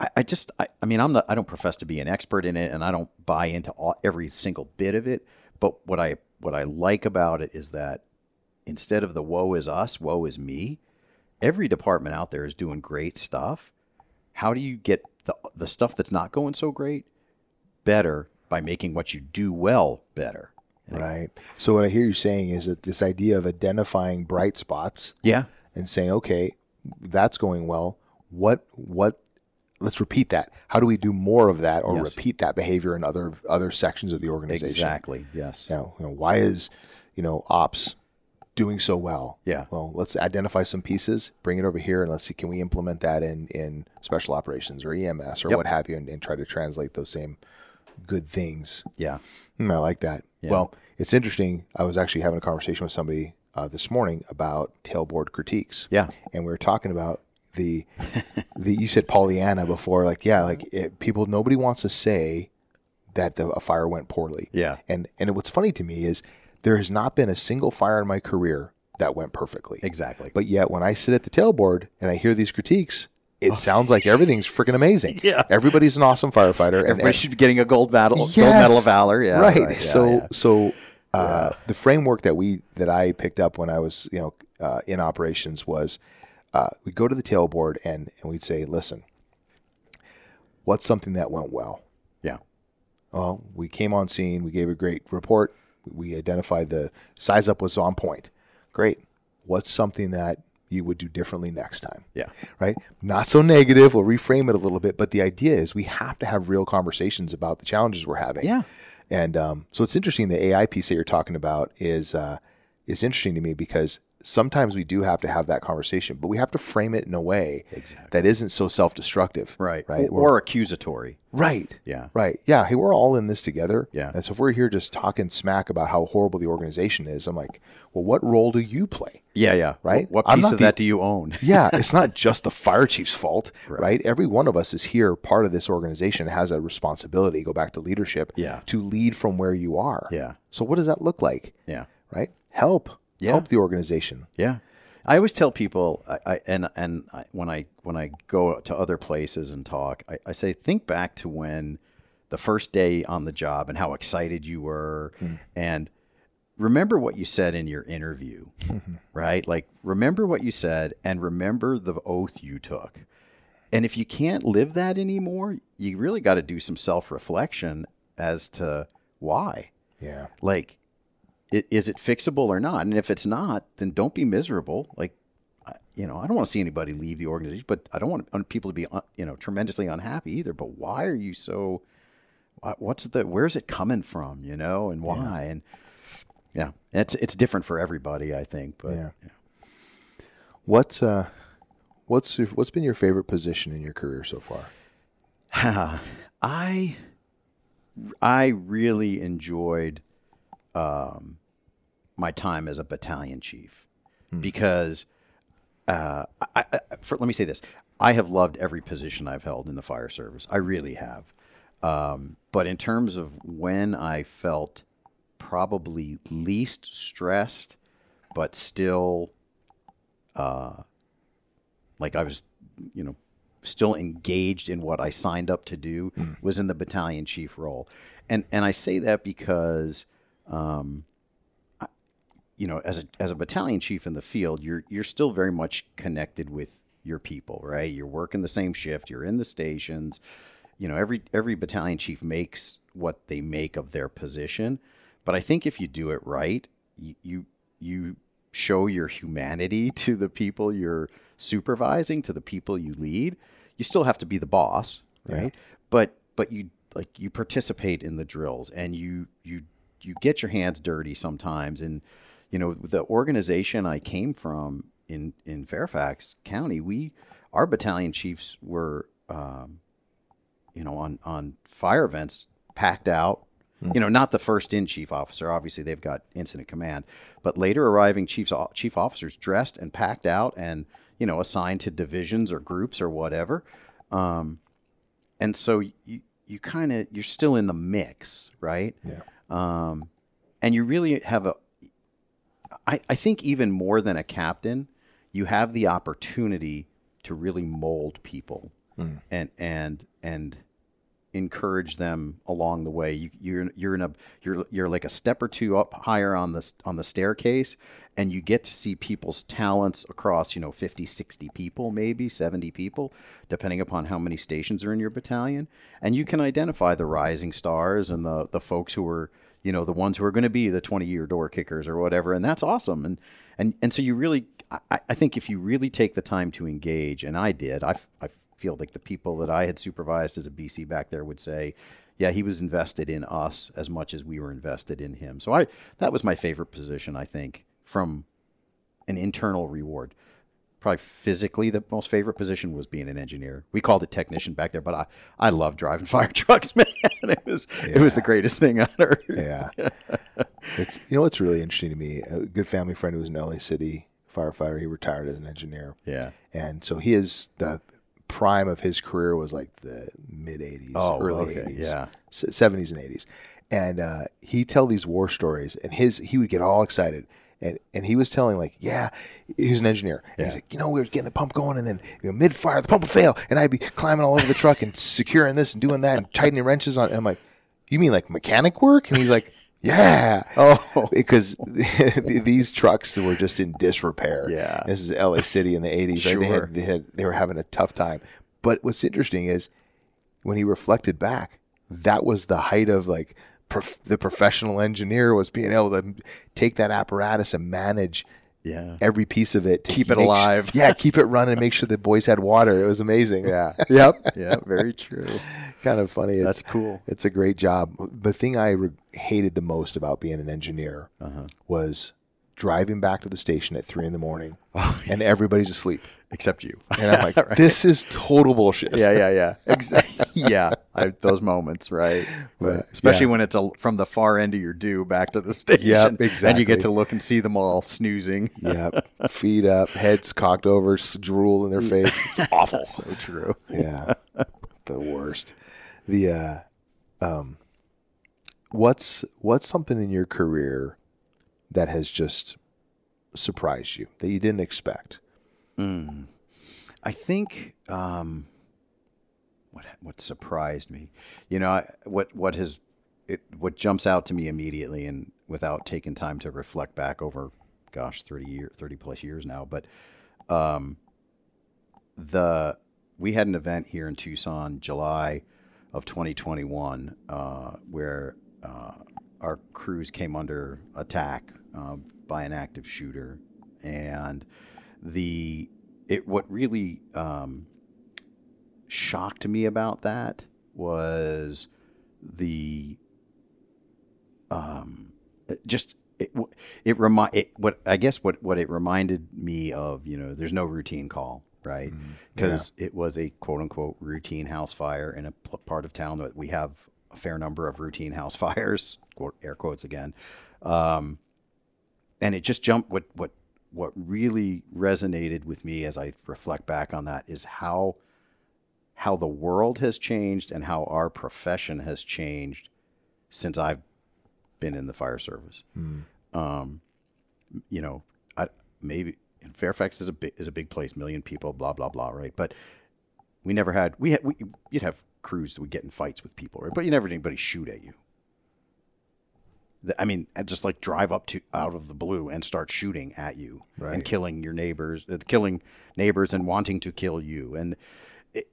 I, I just, I, I mean, I'm not, I don't profess to be an expert in it, and I don't buy into all, every single bit of it. But what I, what I like about it is that instead of the woe is us, woe is me, every department out there is doing great stuff. How do you get the the stuff that's not going so great better by making what you do well better? Right. So what I hear you saying is that this idea of identifying bright spots Yeah. and saying, okay, that's going well. What what let's repeat that. How do we do more of that or Yes. repeat that behavior in other other sections of the organization? Exactly. Yes. Know, you know, why is, you know, ops doing so well? Yeah. Well, let's identify some pieces, bring it over here, and let's see can we implement that in in special operations or EMS or Yep. what have you, and, and try to translate those same good things Yeah. Hmm, I like that. Well, it's interesting. I was actually having a conversation with somebody uh, this morning about tailboard critiques. Yeah. and we were talking about the the you said Pollyanna before. Like, yeah, like it, people. Nobody wants to say that the a fire went poorly. Yeah. and and what's funny to me is there has not been a single fire in my career that went perfectly. Exactly. But yet, when I sit at the tailboard and I hear these critiques. It sounds like everything's freaking amazing. Yeah. everybody's an awesome firefighter. and- Everybody should be getting a gold medal, Yes. gold medal of valor. Yeah. right. Yeah, so yeah. so uh, the framework that we that I picked up when I was you know uh, in operations was uh, we go to the tailboard and and we'd say, listen, what's something that went well? yeah. Well, we came on scene, we gave a great report, we identified the size up was on point. Great. What's something that you would do differently next time? Yeah. right? Not so negative. We'll reframe it a little bit, but the idea is we have to have real conversations about the challenges we're having. Yeah. And um, so it's interesting. The AI piece that you're talking about is uh, is interesting to me because sometimes we do have to have that conversation, but we have to frame it in a way that isn't so self-destructive. Right. Right. Or, or accusatory. Right. Yeah. Right. Yeah. Hey, we're all in this together. Yeah. And so if we're here just talking smack about how horrible the organization is, I'm like, well, what role do you play? Yeah. Yeah. Right? What, what piece of the- that do you own? yeah, it's not just the fire chief's fault, right. Every one of us is here, part of this organization has a responsibility, go back to leadership, Yeah. to lead from where you are. Yeah. So what does that look like? Yeah. Right? Help. Yeah. Help the organization. Yeah, I always tell people, I, I and and I, when I when I go to other places and talk, I, I say think back to when the first day on the job and how excited you were, hmm. and remember what you said in your interview, mm-hmm. right? Like remember what you said and remember the oath you took. And if you can't live that anymore, you really got to do some self reflection as to why Yeah. like is it fixable or not? And if it's not then don't be miserable. Like you know i don't want to see anybody leave the organization but i don't want people to be you know tremendously unhappy either. But why are you so what's the where's it coming from you know and why? And yeah it's it's different for everybody i think but Yeah. What's uh What's what's been your favorite position in your career so far? I I really enjoyed um, my time as a battalion chief because uh, I, I, for, let me say this: I have loved every position I've held in the fire service. I really have. Um, but in terms of when I felt probably least stressed, but still, uh, like I was, you know, still engaged in what I signed up to do was in the battalion chief role, and and I say that because, um, you know, as a as a battalion chief in the field, you're you're still very much connected with your people, right? You're working the same shift, you're in the stations, you know, every every battalion chief makes what they make of their position, but I think if you do it right, you you, you show your humanity to the people you're supervising, to the people you lead. You still have to be the boss, right? But but you like you participate in the drills and you you you get your hands dirty sometimes and you know the organization I came from in in Fairfax County we our battalion chiefs were um, you know on on fire events packed out. You know not the first in chief officer obviously they've got incident command but later arriving chiefs chief officers dressed and packed out and you know assigned to divisions or groups or whatever. Um, and so you you kind of you're still in the mix right? Yeah. um, and you really have a I, I think even more than a captain you have the opportunity to really mold people hmm. and and and encourage them along the way. You, you're you're in a you're you're like a step or two up higher on the on the staircase and you get to see people's talents across you know 50 60 people maybe 70 people depending upon how many stations are in your battalion. And you can identify the rising stars and the the folks who are you know the ones who are going to be the 20 year door kickers or whatever and that's awesome. And and and so you really I, I think if you really take the time to engage and i did I, I feel like the people that i had supervised as a bc back there would say yeah he was invested in us as much as we were invested in him. So i that was my favorite position i think from an internal reward probably physically the most favorite position was being an engineer. We called it technician back there, but I, I love driving fire trucks, man. it was it was the greatest thing on earth. Yeah. it's you know what's really interesting to me. A good family friend who was an LA City firefighter. He retired as an engineer. Yeah. And so he is the prime of his career was like the mid '80s, Oh, early okay, '80s, yeah. '70s and '80s. And uh, he tell these war stories, and his he would get all excited. And, and he was telling like, yeah, he was an engineer. And he's like, you know, we were getting the pump going, and then you know, mid fire, the pump would fail, and I'd be climbing all over the truck and securing this and doing that and tightening wrenches on. And I'm like, you mean like mechanic work? And he's like, yeah. Oh. because these trucks were just in disrepair. Yeah. this is L.A. City in the '80s. right? They, Sure. had, they had they were having a tough time. But what's interesting is when he reflected back, that was the height of like prof- the professional engineer was being able to take that apparatus and manage Yeah. every piece of it to Keep it alive. yeah, keep it running, make sure the boys had water. It was amazing. Yeah, yep. Yeah. Very true. kind of funny. It's, That's cool. It's a great job. The thing I re- hated the most about being an engineer Uh-huh. was driving back to the station at three in the morning, Oh, and everybody's asleep, Except you. and I'm like, "This is total bullshit." yeah. Yeah. Yeah. Exactly. yeah. I, those moments, right? But, Especially yeah. when it's a, from the far end of your due back to the station. Yep, And you get to look and see them all snoozing. Yep. Feet up, heads cocked over, drool in their face. It's awful. so true. yeah. The worst. The uh um what's what's something in your career that has just surprised you that you didn't expect? I think um, what what surprised me, you know, what what has it what jumps out to me immediately, and without taking time to reflect back over, gosh, thirty year, thirty plus years now, but um, the we had an event here in Tucson, July of 2021, uh, where uh, our crews came under attack uh, by an active shooter, and the it what really um, shocked me about that was the um, just it it remind it what I guess what what it reminded me of you know there's no routine call right? Because it was a quote unquote routine house fire in a p- part of town that we have a fair number of routine house fires, quote, air quotes again. Um, and it just jumped. What what what really resonated with me as I reflect back on that is how how the world has changed and how our profession has changed since I've been in the fire service. Um, you know, I, maybe and Fairfax is a big, is a big place, million people, blah blah blah, right? But we never had we had we, you'd have crews that would get in fights with people, right? But you never had anybody shoot at you. I mean, just like drive up to out of the blue and start shooting at you Right. and killing your neighbors, uh, killing neighbors and wanting to kill you, and it,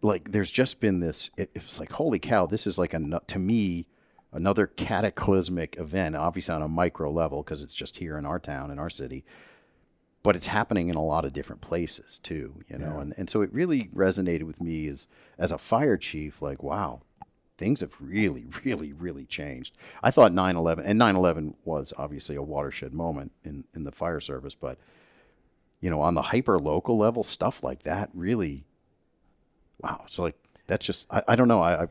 like there's just been this. It, it was like holy cow, this is like a to me another cataclysmic event, obviously on a micro level because it's just here in our town in our city, but it's happening in a lot of different places too, you know. And and so it really resonated with me as as a fire chief, like wow, things have really, really, really changed. I thought 9/11 and 9/11 was obviously a watershed moment in in the fire service, but you know, on the hyper local level, stuff like that really, wow. So like that's just I, I don't know I. I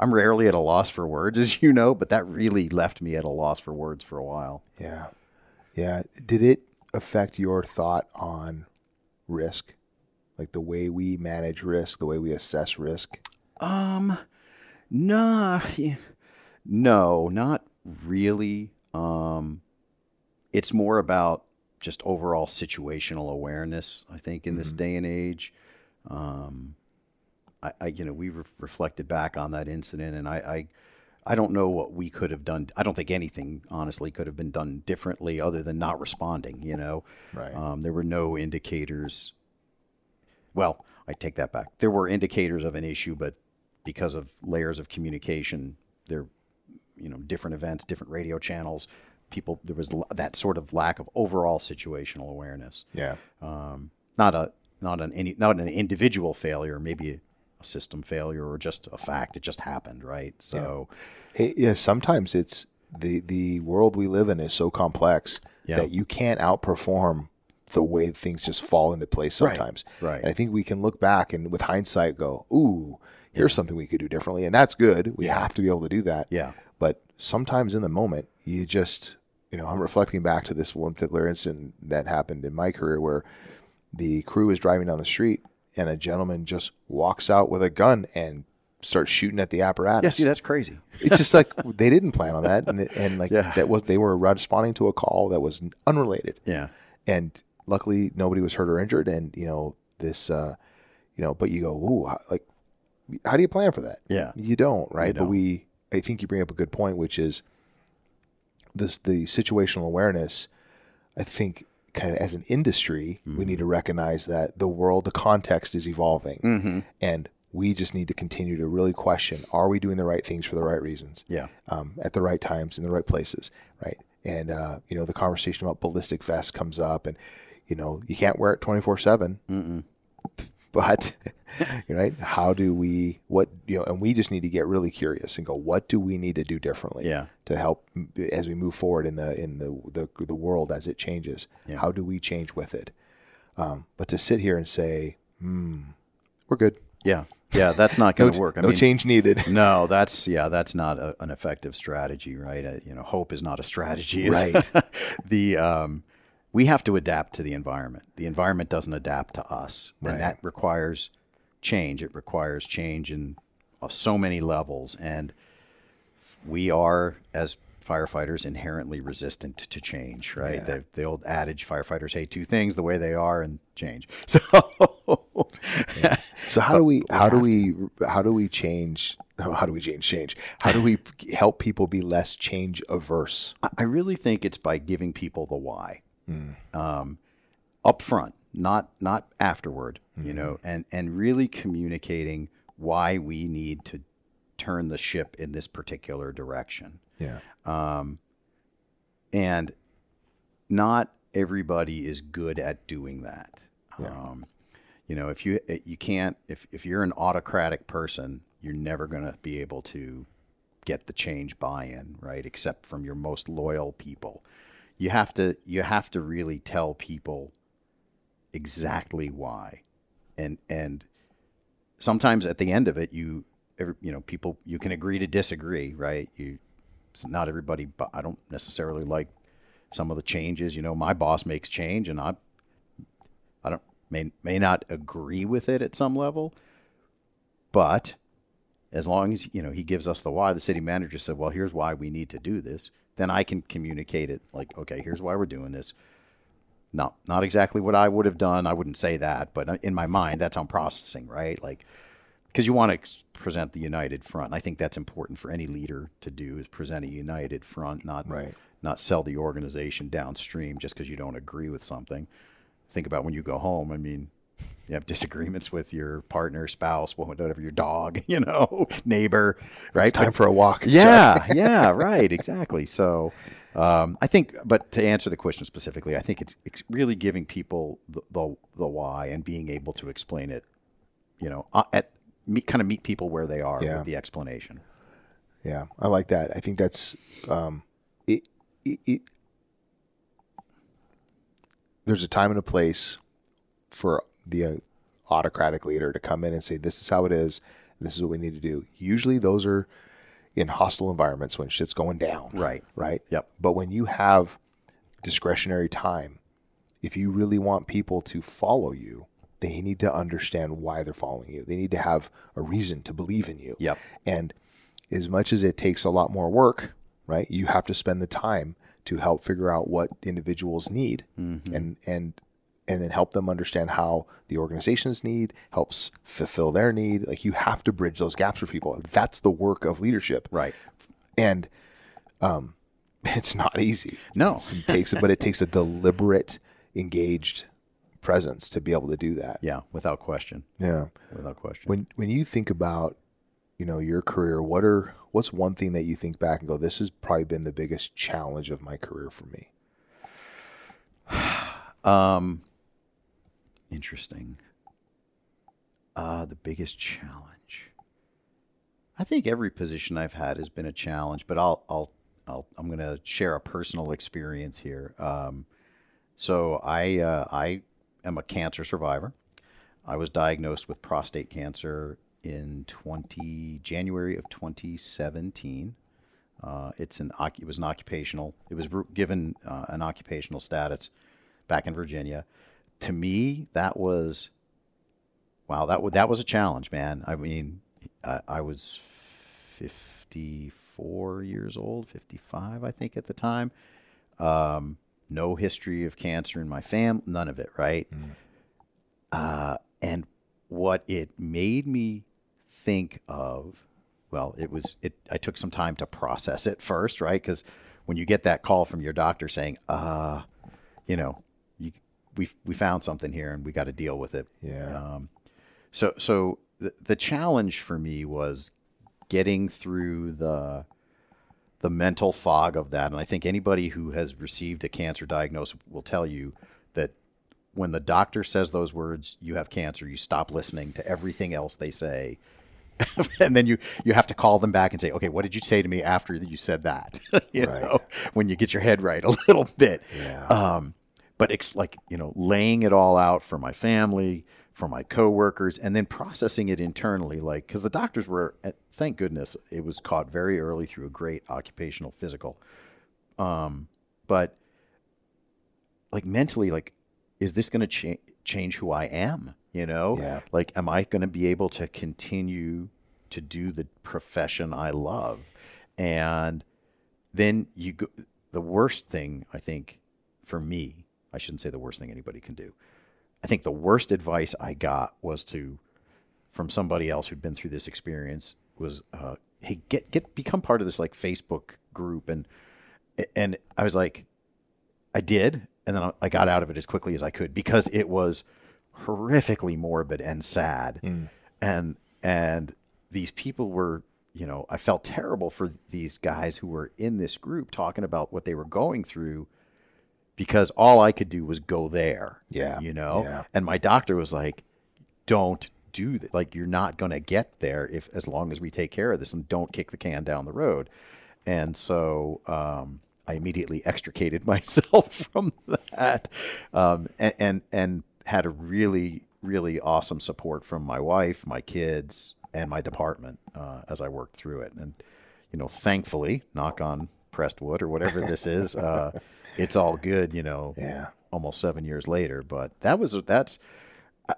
I'm rarely at a loss for words, as you know, but that really left me at a loss for words for a while. Yeah. Yeah. Did it affect your thought on risk? Like the way we manage risk, the way we assess risk? Um, nah, no, not really. Um, it's more about just overall situational awareness. I think in this day and age, um, I, I you know, we re- reflected back on that incident, and I, I, I don't know what we could have done. I don't think anything, honestly, could have been done differently other than not responding. You know, Right. um, there were no indicators. Well, I take that back. There were indicators of an issue, but because of layers of communication, there, you know, different events, different radio channels, people, there was that sort of lack of overall situational awareness. Yeah. Um, not a, not an any, not an individual failure, maybe a system failure or just a fact. It just happened, right? So, Hey, yeah, sometimes it's the the world we live in is so complex Yeah. that you can't outperform the way things just fall into place Right, sometimes. right. And I think we can look back and with hindsight go, "Ooh, here's something we could do differently." And that's good. We have to be able to do that. Yeah. But sometimes in the moment, you just, you know, I'm reflecting back to this one particular incident that happened in my career where the crew is driving down the street and a gentleman just walks out with a gun and starts shooting at the apparatus yeah, see, that's crazy. it's just like they didn't plan on that, and, and like Yeah. that was they were responding to a call that was unrelated, Yeah. and luckily nobody was hurt or injured, and you know this, uh, you know, but you go, ooh, like, how do you plan for that? Yeah. you don't, right? But don't. we, I think you bring up a good point, which is this the situational awareness. I think kind of as an industry, Mm-hmm. we need to recognize that the world, the context is evolving, Mm-hmm. and we just need to continue to really question: Are we doing the right things for the right reasons? Yeah. um, at the right times in the right places, right? And uh, you know, the conversation about ballistic vests comes up, and you know, you can't wear it twenty four seven. But right, how do we? What you know? And we just need to get really curious and go, what do we need to do differently? Yeah. To help as we move forward in the in the the, the world as it changes. Yeah. How do we change with it? Um, but to sit here and say, hmm, we're good. Yeah. Yeah. That's not going to work. I no mean, change needed. No, that's yeah, that's not a, an effective strategy, right? Uh, you know, hope is not a strategy. Right. the um, we have to adapt to the environment. The environment doesn't adapt to us, Right. and that requires change. It requires change in uh, so many levels, and we are as firefighters inherently resistant to change, right? Yeah. The, the old adage: firefighters hate two things: the way they are and change. So. So how do we how do we how do we change how do we change change? How do we help people be less change averse? I really think it's by giving people the why um, up front, not not afterward. You know, and and really communicating why we need to turn the ship in this particular direction. Yeah. Um, And not everybody is good at doing that. Um, you know, if you you can't if if you're an autocratic person, you're never going to be able to get the change buy-in, right? Except from your most loyal people. You have to you have to really tell people exactly why. and and sometimes at the end of it, you you know people you can agree to disagree, right? You not everybody, but I don't necessarily like some of the changes. You know, my boss makes change, and I I don't may may not agree with it at some level, but as long as you know he gives us the why, the city manager said, "Well, here's why we need to do this." Then I can communicate it like, "Okay, here's why we're doing this." Not not exactly what I would have done. I wouldn't say that, but uh, in my mind, that's how I'm processing, right? Like, because you want to ex- present the united front. I think that's important for any leader to do is present a united front, not Right. not sell the organization downstream just because you don't agree with something. Think about when you go home. I mean, you have disagreements with your partner, spouse, whatever, your dog, you know, neighbor, right? Time for a walk. Yeah, yeah, right, exactly. So, um, I think, but to answer the question specifically, I think it's, it's really giving people the, the the why and being able to explain it, you know, uh, at meet, kind of meet people where they are Yeah. with the explanation. Yeah, I like that. I think that's um, it, it, it. There's a time and a place for the uh, autocratic leader to come in and say, "This is how it is. This is what we need to do." Usually, those are in hostile environments when shit's going down. Right. Right. Yep. But when you have discretionary time, if you really want people to follow you, they need to understand why they're following you. They need to have a reason to believe in you. Yep. And as much as it takes a lot more work, right? You have to spend the time to help figure out what individuals need and and and then help them understand how the organizations need helps fulfill their need. Like you have to bridge those gaps for people. That's the work of leadership. Right. And um it's not easy. No. It's- it takes but it takes a deliberate, engaged presence to be able to do that. Yeah, without question. Yeah. Without question. When when you think about, you know, your career, what are what's one thing that you think back and go, this has probably been the biggest challenge of my career for me? Um, interesting. Uh, the biggest challenge. I think every position I've had has been a challenge, but I'll, I'll, I'll I'm going to share a personal experience here. Um, so I, uh, I am a cancer survivor. I was diagnosed with prostate cancer in 20 January of 2017. Uh, it's an it was an occupational. It was given uh, an occupational status back in Virginia. To me, that was wow. That that was a challenge, man. I mean, I, I was 54 years old, 55, I think, at the time. Um, no history of cancer in my family, none of it, right? Uh, and what it made me think of, well, it was it. I took some time to process it first, right? Because when you get that call from your doctor saying, uh, you know, we we found something here and we got to deal with it. Yeah. Um, so so the the challenge for me was getting through the the mental fog of that, and I think anybody who has received a cancer diagnosis will tell you that when the doctor says those words, you have cancer, you stop listening to everything else they say. and then you, you have to call them back and say, okay, what did you say to me after you said that? you Right. know, when you get your head right a little bit. Yeah. Um, but it's like, you know, laying it all out for my family, for my coworkers, and then processing it internally. Like, because the doctors were, eh, thank goodness, it was caught very early through a great occupational physical. Um, but like mentally, like, is this going to cha- change who I am? You know, Yeah. like, am I going to be able to continue to do the profession I love? And then you go, the worst thing I think for me, I shouldn't say the worst thing anybody can do. I think the worst advice I got was to from somebody else who'd been through this experience was, uh, "Hey, get get become part of this like Facebook group," and and I was like, I did, and then I- I got out of it as quickly as I could because it was horrifically morbid and sad, and and these people were, you know, I felt terrible for these guys who were in this group talking about what they were going through because all I could do was go there. Yeah, You know? yeah. And my doctor was like, don't do that. Like, you're not going to get there if, as long as we take care of this and don't kick the can down the road. And so, um, I immediately extricated myself from that, um, and, and, and had a really really awesome support from my wife, my kids, and my department uh, as I worked through it. And you know, thankfully, knock on pressed wood or whatever this is, uh, it's all good. You know, Yeah. almost seven years later. But that was that's.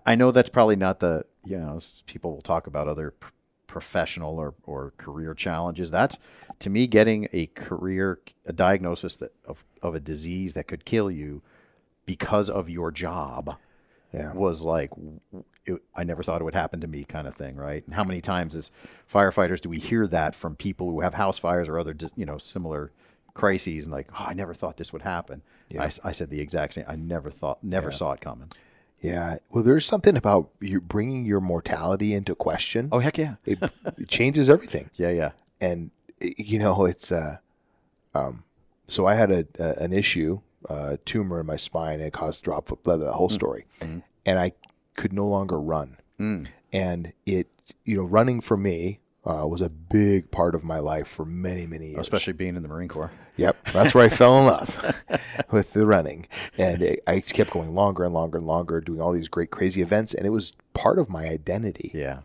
I- know that's probably not the you know people will talk about other p- professional or, or career challenges. That's to me getting a career a diagnosis that of of a disease that could kill you because of your job Yeah. was like it, I never thought it would happen to me kind of thing, right? And how many times as firefighters do we hear that from people who have house fires or other you know similar crises and like oh I never thought this would happen. I said the exact same. I never thought never saw it coming. Yeah. Well, there's something about you bringing your mortality into question. Oh heck yeah. It, it changes everything. Yeah, yeah. and you know it's uh um so i had a, a an issue uh tumor in my spine and it caused drop foot blood the whole story and i could no longer run and it you know running for me uh, was a big part of my life for many many years Especially being in the Marine Corps. Yep, that's where I fell in love with the running, and it, I kept going longer and longer and longer, doing all these great crazy events, and it was part of my identity. Yeah.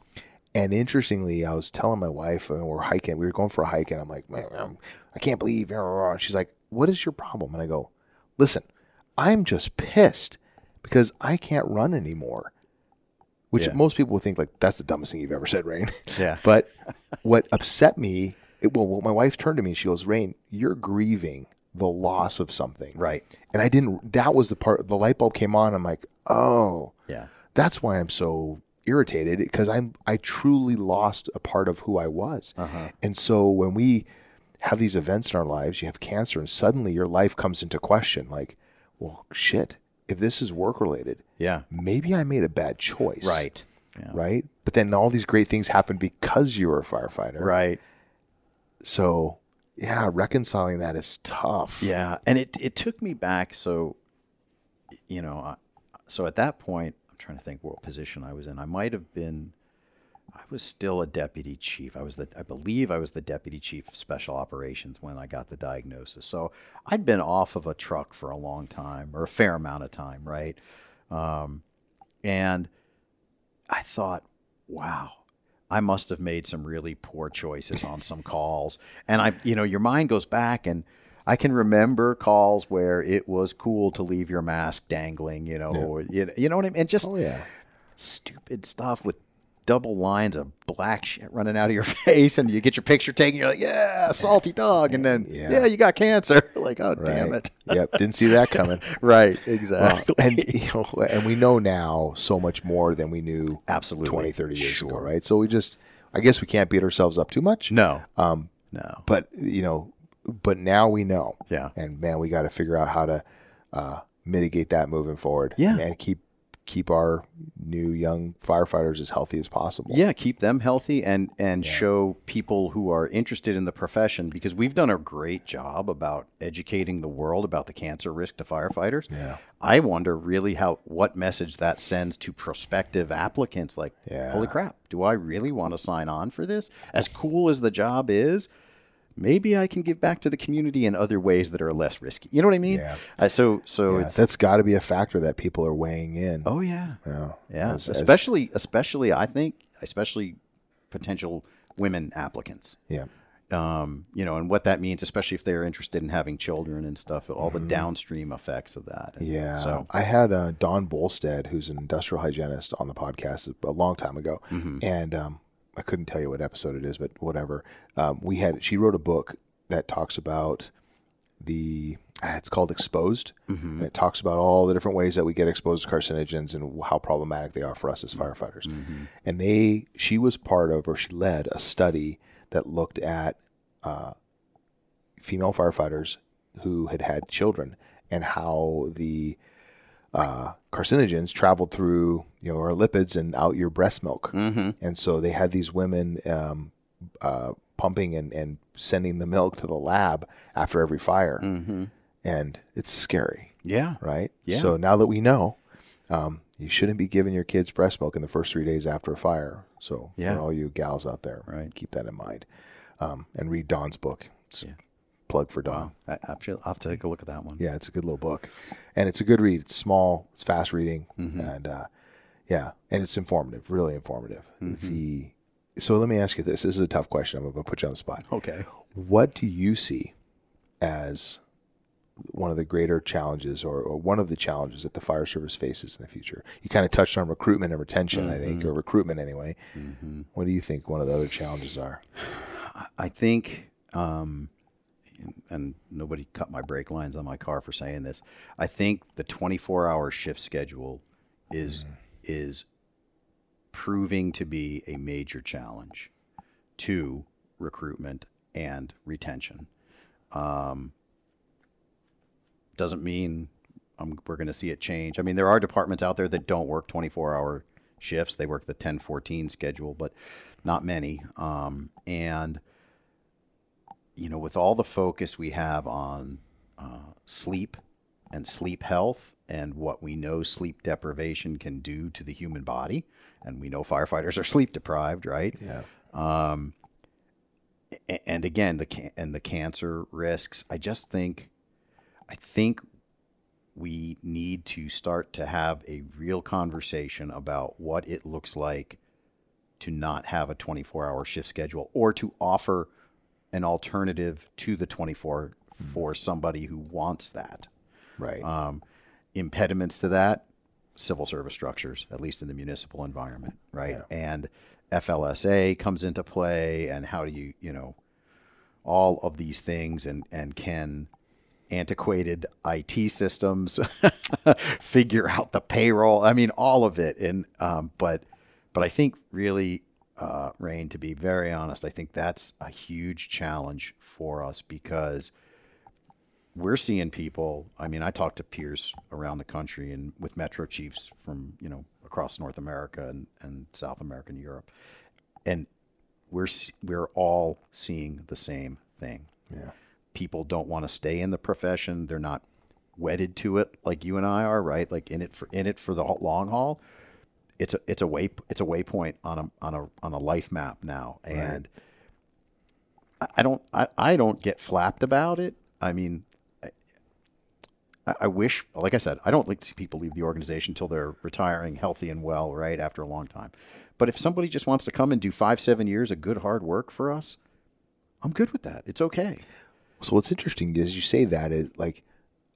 And interestingly, I was telling my wife, and we're hiking. We were going for a hike, and I'm like, man, I'm, I can't believe. blah, blah, blah." She's like, "What is your problem?" And I go, "Listen, I'm just pissed because I can't run anymore." Which Yeah. most people would think like that's the dumbest thing you've ever said, Rain. Yeah. but what upset me, it, well, well, my wife turned to me and she goes, "Rain, you're grieving the loss of something." Right. And I didn't. That was the part. The light bulb came on. I'm like, "Oh." Yeah. that's why I'm so irritated because I'm I truly lost a part of who I was. Uh-huh. And so when we have these events in our lives, you have cancer and suddenly your life comes into question like, well, shit, if this is work related, Yeah. maybe I made a bad choice. Right. Yeah. Right? But then all these great things happen because you were a firefighter. Right. So, yeah, reconciling that is tough. Yeah, and it it took me back. So, you know, so at that point, I'm trying to think what position I was in. I might have been. I was still a deputy chief. I was the, I believe I was the deputy chief of special operations when I got the diagnosis. So I'd been off of a truck for a long time, or a fair amount of time, right? Um, and I thought, wow, I must have made some really poor choices on some calls. And I, you know, your mind goes back and I can remember calls where it was cool to leave your mask dangling, you know, or, you, know you know what I mean? And just Oh yeah. stupid stuff with double lines of black shit running out of your face and you get your picture taken. You're like, yeah, salty dog. And then, Yeah. yeah, you got cancer. like, oh, damn it. yep. Didn't see that coming. right. Well, Exactly. and you know, and we know now so much more than we knew Absolutely. 20 30 years ago right so we just i guess we can't beat ourselves up too much no. um no. but you know but now we know Yeah. and man we got to figure out how to uh mitigate that moving forward Yeah. and keep keep our new young firefighters as healthy as possible Yeah, keep them healthy and and show people who are interested in the profession because we've done a great job about educating the world about the cancer risk to firefighters. Yeah. I wonder really how what message that sends to prospective applicants like Yeah. holy crap, do I really want to sign on for this? As cool as the job is, maybe I can give back to the community in other ways that are less risky. You know what I mean? Yeah. Uh, so so Yeah, it's that's got to be a factor that people are weighing in Oh yeah. Yeah. Yeah, As- as- especially especially I think especially potential women applicants. yeah Um, you know, and what that means, especially if they're interested in having children and stuff, all the downstream effects of that. And Mm-hmm. Yeah. So I had uh, Dawn Bolstad, who's an industrial hygienist, on the podcast a long time ago, Mm-hmm. and um, I couldn't tell you what episode it is, but whatever. Um, we had she wrote a book that talks about the. ah, It's called Exposed, Mm-hmm. and it talks about all the different ways that we get exposed to carcinogens and how problematic they are for us as Mm-hmm. firefighters. And they, she was part of, or she led a study that looked at uh, female firefighters who had had children and how the uh, carcinogens traveled through you know our lipids and out your breast milk Mm-hmm. and so they had these women um, uh, pumping and, and sending the milk to the lab after every fire Mm-hmm. and it's scary yeah, right Yeah. so now that we know um, you shouldn't be giving your kids breast milk in the first three days after a fire so Yeah. for all you gals out there Right. keep that in mind um, and read Dawn's book it's Yeah. Plug for Dawn I, I'll have to take a look at that one. yeah, it's a good little book, and it's a good read. It's small, it's fast reading, Mm-hmm. and uh, Yeah, and it's informative, really informative. The so let me ask you this. This is a tough question. I'm going to put you on the spot. Okay. What do you see as one of the greater challenges or, or one of the challenges that the fire service faces in the future? You kind of touched on recruitment and retention, I think, or recruitment anyway. What do you think one of the other challenges are? I think, um, and nobody cut my brake lines on my car for saying this. I think the 24-hour shift schedule is is proving to be a major challenge to recruitment and retention. Um, doesn't mean um, we're going to see it change. I mean, there are departments out there that don't work 24 hour shifts. They work the 10 14 schedule, but not many. Um, and, you know, with all the focus we have on uh, sleep and sleep health and what we know sleep deprivation can do to the human body, and we know firefighters are sleep deprived, right? Yeah. A- and again the can- and the cancer risks i just think i think we need to start to have a real conversation about what it looks like to not have a 24 hour shift schedule or to offer an alternative to the 24 for somebody who wants that. Right. um, impediments to that civil service structures at least in the municipal environment right? Yeah. and flsa comes into play and how do you you know all of these things and and can antiquated IT systems figure out the payroll. I mean all of it. And um, but but I think really uh, Rain to be very honest I think that's a huge challenge for us because we're seeing people. I mean, I talk to peers around the country and with metro chiefs from you know across North America and, and South America and Europe, and we're we're all seeing the same thing. yeah. People don't want to stay in the profession. They're not wedded to it like you and I are, right? Like in it for in it for the long haul. It's a it's a way it's a waypoint on a on a on a life map now, and I, I don't I, I don't get flapped about it. I mean, I, I wish, like I said, I don't like to see people leave the organization until they're retiring healthy and well, right after a long time. But if somebody just wants to come and do five seven years of good hard work for us, I'm good with that. It's okay. So what's interesting is you say that is like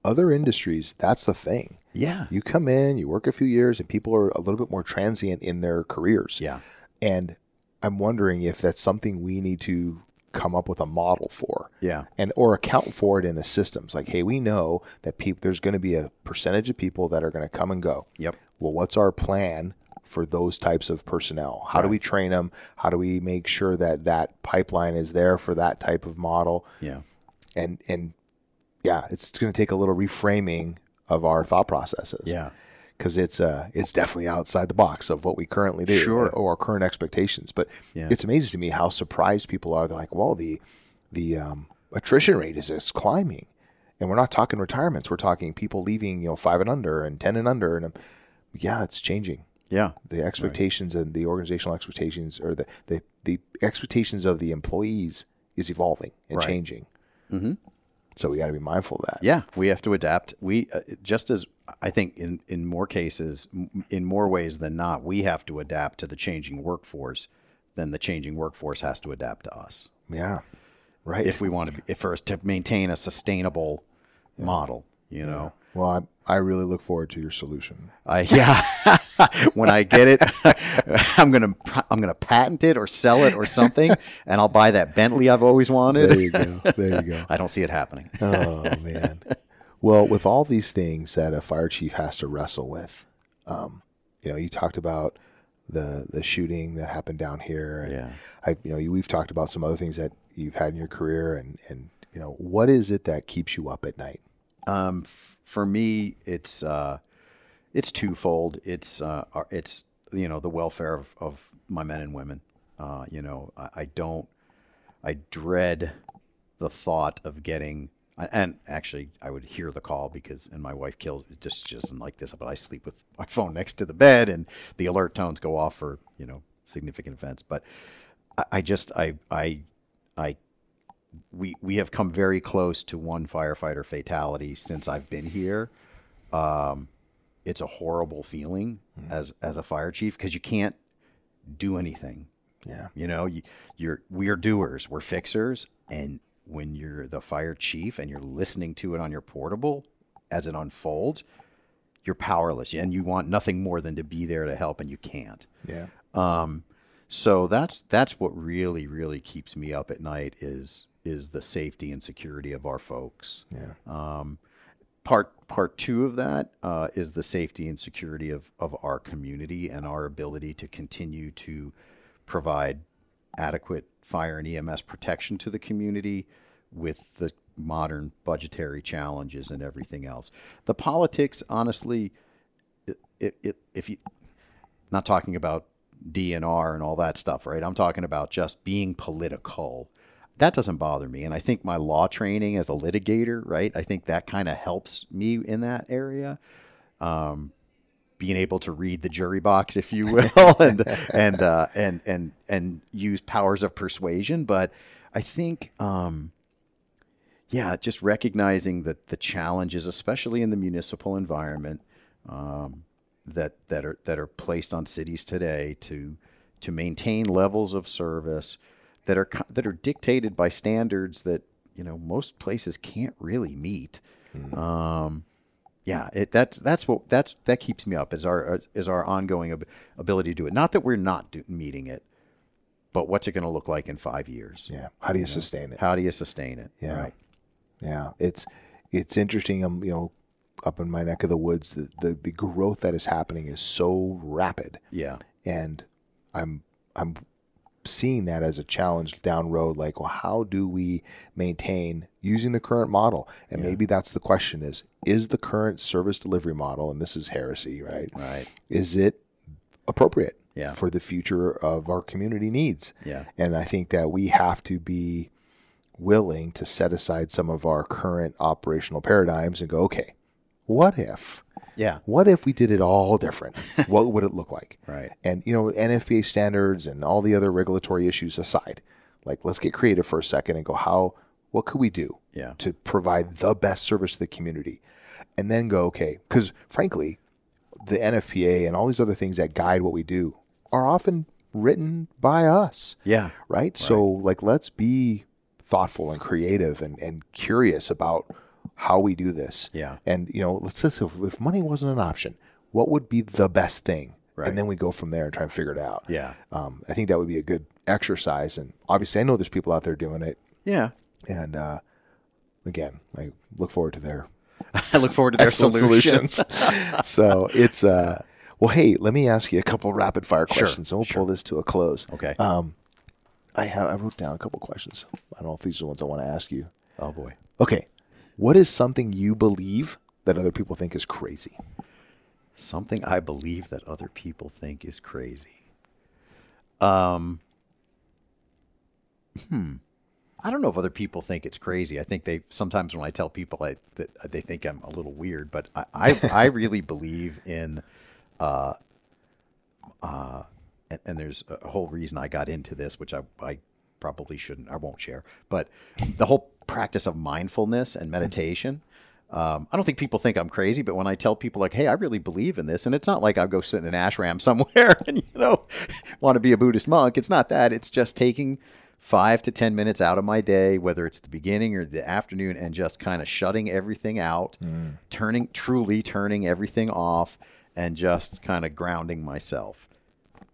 other industries, that's the thing. Yeah. You come in, you work a few years, and people are a little bit more transient in their careers. Yeah. And I'm wondering if that's something we need to come up with a model for. Yeah. And or account for it in the systems. Like, hey, we know that people there's going to be a percentage of people that are going to come and go. Yep. Well, what's our plan for those types of personnel? How do we train them? How do we make sure that that pipeline is there for that type of model? Yeah. And and yeah, it's going to take a little reframing of our thought processes Yeah. because it's uh it's definitely outside the box of what we currently do Sure. or our current expectations. But Yeah. it's amazing to me how surprised people are. They're like, "Well, the the um, attrition rate is is climbing," and we're not talking retirements. We're talking people leaving, you know, five and under and ten and under, and um, yeah, it's changing. Yeah. The expectations and the organizational expectations, or the the, the expectations of the employees, is evolving and Right. changing. Mm-hmm. So we got to be mindful of that. Yeah, we have to adapt. We uh, just as I think in in more cases, m- in more ways than not, we have to adapt to the changing workforce. Then the changing workforce has to adapt to us Yeah. Right. if we want to, if for us to maintain a sustainable model. You know, well, I, I really look forward to your solution. I yeah. when I get it, I'm gonna I'm gonna patent it or sell it or something, and I'll buy that Bentley I've always wanted. There you go. There you go. I don't see it happening. Oh man. Well, with all these things that a fire chief has to wrestle with, um, you know, you talked about the the shooting that happened down here. And Yeah. I, you know, you, we've talked about some other things that you've had in your career, and and you know, what is it that keeps you up at night? Um, f- for me, it's uh, it's twofold. It's uh, it's you know the welfare of, of my men and women. Uh, you know, I, I don't. I dread the thought of getting. And actually, I would hear the call because, and my wife kills just she doesn't like this, but I sleep with my phone next to the bed, and the alert tones go off for you know significant events. But I, I just I I I we we have come very close to one firefighter fatality since I've been here. Um, it's a horrible feeling as as a fire chief because you can't do anything. Yeah. You know, you, you're we're doers, we're fixers, and when you're the fire chief and you're listening to it on your portable as it unfolds, you're powerless, and you want nothing more than to be there to help, and you can't. Yeah. Um, so that's that's what really really keeps me up at night is is the safety and security of our folks. Yeah. Um, part part two of that uh, is the safety and security of of our community and our ability to continue to provide adequate fire and EMS protection to the community with the modern budgetary challenges and everything else. The politics, honestly, it, it, it, if you not talking about DNR and all that stuff, right? I'm talking about just being political. That doesn't bother me. And I think my law training as a litigator, right? I think that kind of helps me in that area. Um, being able to read the jury box, if you will, and and uh, and and and use powers of persuasion. But I think, um, yeah, just recognizing that the challenges, especially in the municipal environment, um, that that are that are placed on cities today to to maintain levels of service that are that are dictated by standards that you know most places can't really meet. Um, yeah, it, that's that's what that's that keeps me up is our is our ongoing ab- ability to do it. Not that we're not do, meeting it, but what's it going to look like in five years? Yeah. How do you sustain it? How do you sustain it? Yeah. Right. Yeah, it's it's interesting. I'm you know up in my neck of the woods. The, the the growth that is happening is so rapid, Yeah. and I'm I'm seeing that as a challenge down road. Like, well, how do we maintain using the current model? And maybe that's the question: is is the current service delivery model, and this is heresy, right? Right. Is it appropriate Yeah. for the future of our community needs? Yeah. And I think that we have to be willing to set aside some of our current operational paradigms and go, okay, what if? Yeah. What if we did it all different? what would it look like? Right. And, you know, NFPA standards and all the other regulatory issues aside, like let's get creative for a second and go, how, what could we do Yeah. to provide the best service to the community? And then go, okay, because frankly, the NFPA and all these other things that guide what we do are often written by us Yeah. right? So like let's be thoughtful and creative and, and curious about how we do this. Yeah. And you know, let's let's if, if money wasn't an option, what would be the best thing? Right. And then we go from there and try and figure it out. Yeah. Um, I think that would be a good exercise. And obviously, I know there's people out there doing it. Yeah. And uh, again, I look forward to their I look forward to their solutions. solutions. so it's uh, well, hey, let me ask you a couple rapid fire Sure, questions, and we'll pull this to a close. Okay. Um, I have I wrote down a couple questions. I don't know if these are the ones I want to ask you. oh boy. Okay, what is something you believe that other people think is crazy? Something I believe that other people think is crazy. Um. Hmm. I don't know if other people think it's crazy. I think they sometimes when I tell people I, that they think I'm a little weird, but I I, I really believe in, uh, uh, and, and there's a whole reason I got into this, which I I probably shouldn't, I won't share, but the whole practice of mindfulness and meditation. Um, I don't think people think I'm crazy, but when I tell people like, "Hey, I really believe in this," and it's not like I go sit in an ashram somewhere and you know want to be a Buddhist monk. It's not that. It's just taking five to ten minutes out of my day, whether it's the beginning or the afternoon, and just kind of shutting everything out, turning truly turning everything off, and just kind of grounding myself.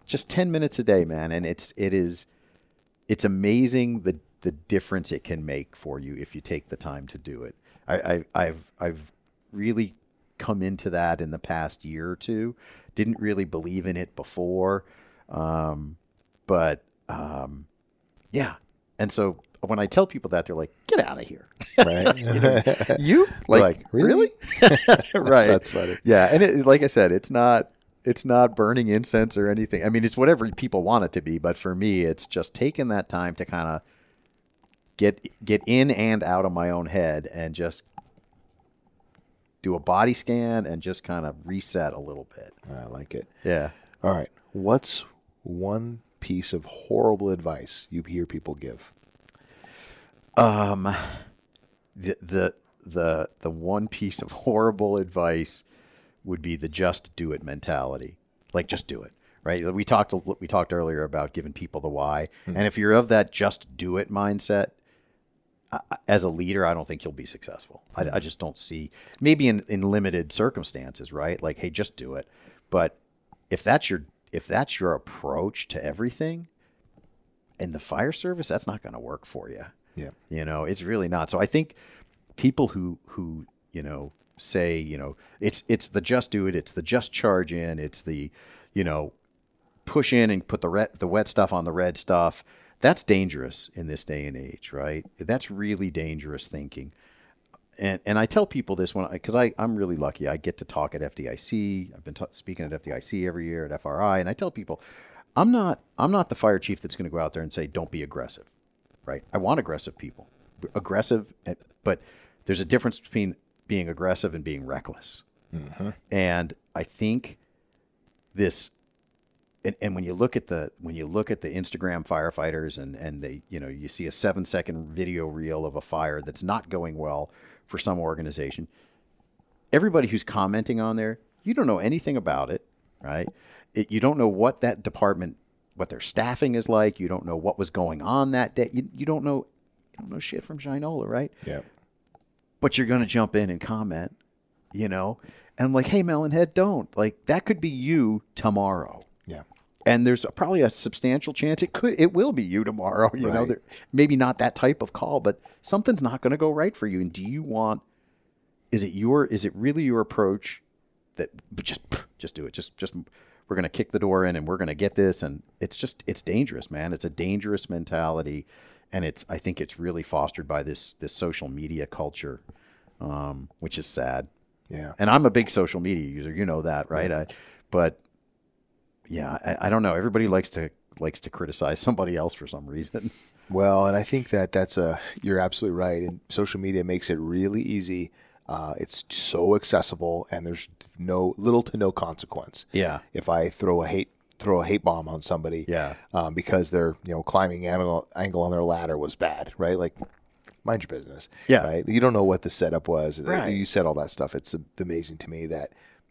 Just ten minutes a day, man, and it's it is it's amazing the the difference it can make for you if you take the time to do it. I, I I've I've really come into that in the past year or two. Didn't really believe in it before, um, but um, yeah. And so when I tell people that, they're like, "Get out of here!" Right? you They're like, like, really? right? That's funny. Yeah, and it, like I said, it's not it's not burning incense or anything. I mean, it's whatever people want it to be, but for me, it's just taking that time to kind of get get in and out of my own head and just do a body scan and just kind of reset a little bit. I like it. Yeah. All right. What's one piece of horrible advice you hear people give? Um, the the the the one piece of horrible advice would be the just do it mentality. Like just do it, right? We talked we talked earlier about giving people the why, and if you're of that just do it mindset, as a leader, I don't think you'll be successful. I, I just don't see maybe in, in limited circumstances, right? Like, hey, just do it. But if that's your if that's your approach to everything, in the fire service, that's not going to work for you. Yeah. You know, it's really not. So I think people who who you know say you know it's it's the just do it, it's the just charge in, it's the you know push in and put the red, the wet stuff on the red stuff. That's dangerous in this day and age, right? That's really dangerous thinking. And and I tell people this when because I, I'm really lucky. I get to talk at FDIC. I've been ta- speaking at FDIC every year at FRI, and I tell people, I'm not I'm not the fire chief that's going to go out there and say don't be aggressive, right? I want aggressive people, aggressive, eh, but there's a difference between being aggressive and being reckless. And I think this and, and when you look at the when you look at the Instagram firefighters and and they you know you see a seven second video reel of a fire that's not going well for some organization, everybody who's commenting on there, you don't know anything about it, right? It, you don't know what that department, what their staffing is like. You don't know what was going on that day. You, you don't know you don't know shit from Shinola, right? Yeah. but you're going to jump in and comment, you know? And I'm like, hey, Melonhead, don't. Like, that could be you tomorrow. Yeah. And there's probably a substantial chance it could, it will be you tomorrow. You know, there, maybe not that type of call, but something's not going to go right for you. And do you want, is it your, is it really your approach that, just, just do it. Just, just, we're going to kick the door in and we're going to get this. And it's just, it's dangerous, man. It's a dangerous mentality. And it's, I think it's really fostered by this, this social media culture, um, which is sad Yeah. and I'm a big social media user. You know that, right? I, but yeah, I, I don't know. Everybody likes to likes to criticize somebody else for some reason. Well, and I think that that's a you're absolutely right. And social media makes it really easy. Uh, it's so accessible, and there's no little to no consequence. Yeah, If I throw a hate throw a hate bomb on somebody, Yeah. um, because their you know climbing angle angle on their ladder was bad, right? Like, mind your business. Yeah. right. You don't know what the setup was. Right. You said all that stuff. It's amazing to me that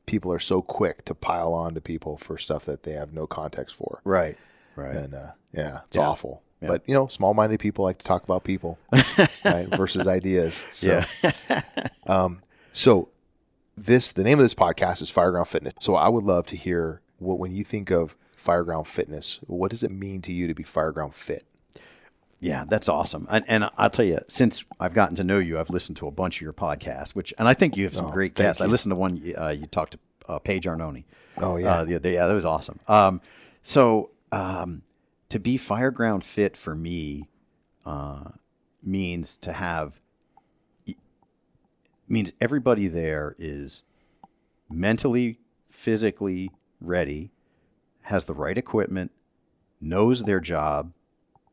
people are so quick to pile on to people for stuff that they have no context for. right, right. And uh, yeah, it's Yeah. awful. But you know, small-minded people like to talk about people right, versus ideas. So, yeah, so this the name of this podcast is Fireground Fitness. So I would love to hear what when you think of Fireground Fitness, what does it mean to you to be Fireground fit? Yeah. That's awesome. And, and I'll tell you, since I've gotten to know you, I've listened to a bunch of your podcasts, which and I think you have some great thank guests. I listened to one uh, you talked to uh, Paige Arnone. Oh, yeah. uh, the, the, yeah, that was awesome. Um, so um, to be fireground fit for me uh, means to have means everybody there is mentally, physically ready, has the right equipment, knows their job,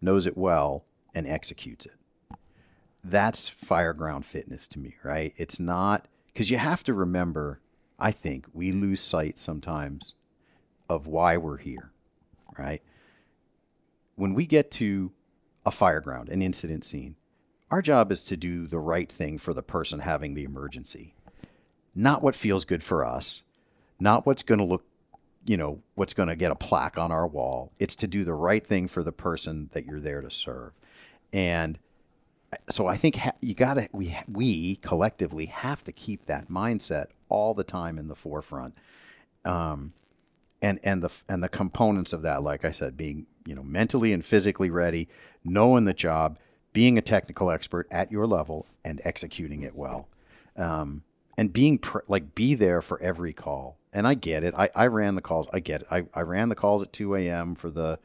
knows it well, and executes it. That's fireground fitness to me, right? It's not because you have to remember, I think we lose sight sometimes of why we're here, right? When we get to a fireground, an incident scene, our job is to do the right thing for the person having the emergency, not what feels good for us, not what's going to look, you know, what's going to get a plaque on our wall. It's to do the right thing for the person that you're there to serve. And so I think ha- you got to we we collectively have to keep that mindset all the time in the forefront. Um, and and the and the components of that, like I said, being you know mentally and physically ready, knowing the job, being a technical expert at your level, and executing it well, um, and being pr- like be there for every call. And I get it. I, I ran the calls. I get it. I, I ran the calls at two a.m. for the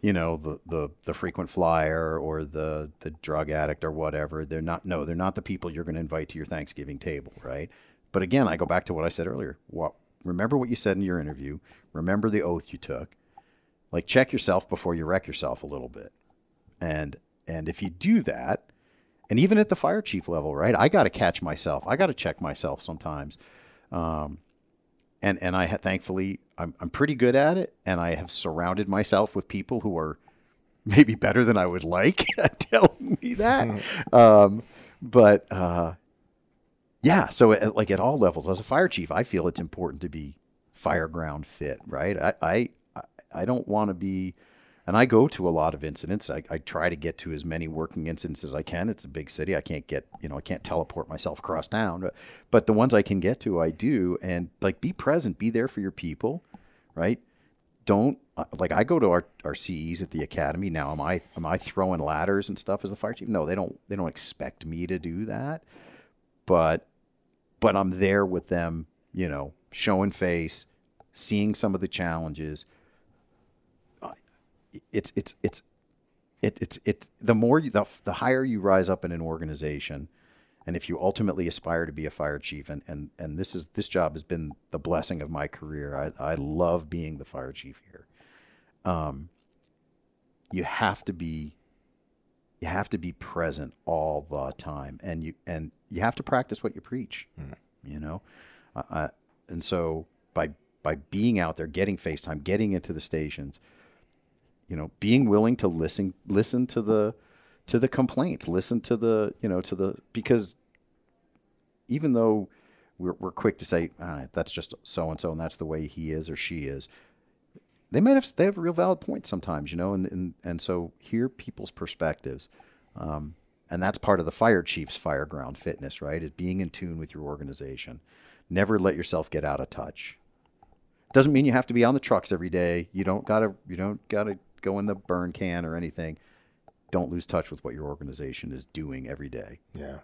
you know the, the the frequent flyer or the the drug addict or whatever they're not no they're not the people you're going to invite to your thanksgiving table right but again i go back to what i said earlier what remember what you said in your interview remember the oath you took like check yourself before you wreck yourself a little bit and and if you do that and even at the fire chief level right i got to catch myself i got to check myself sometimes um, and and I ha- thankfully I'm I'm pretty good at it, and I have surrounded myself with people who are maybe better than I would like at telling me that. um, but uh, yeah, so at, like at all levels, as a fire chief, I feel it's important to be fire ground fit, right? I I, I don't want to be, and I go to a lot of incidents. I, I try to get to as many working incidents as I can. It's a big city. I can't get, you know, I can't teleport myself across town, but, but the ones I can get to, I do. And like, be present, be there for your people, right? Don't uh, like I go to our, our CEs at the academy now. Am I am I throwing ladders and stuff as the fire chief? No, they don't. They don't expect me to do that but but I'm there with them, you know, showing face, seeing some of the challenges. It's it's it's it, it's it's the more you, the, the higher you rise up in an organization, and if you ultimately aspire to be a fire chief, and and and this is this job has been the blessing of my career. I I love being the fire chief here. Um, you have to be you have to be present all the time and you and you have to practice what you preach mm. you know uh, uh, and so by by being out there getting facetime getting into the stations you know being willing to listen listen to the to the complaints listen to the you know to the because even though we're, we're quick to say ah, that's just so and so and that's the way he is or she is they might have they have real valid points sometimes, you know, and and, and so hear people's perspectives. Um, and that's part of the fire chief's fire ground fitness, right? Is being in tune with your organization. Never let yourself get out of touch. Doesn't mean you have to be on the trucks every day. You don't gotta you don't gotta go in the burn can or anything. Don't lose touch with what your organization is doing every day. Yeah.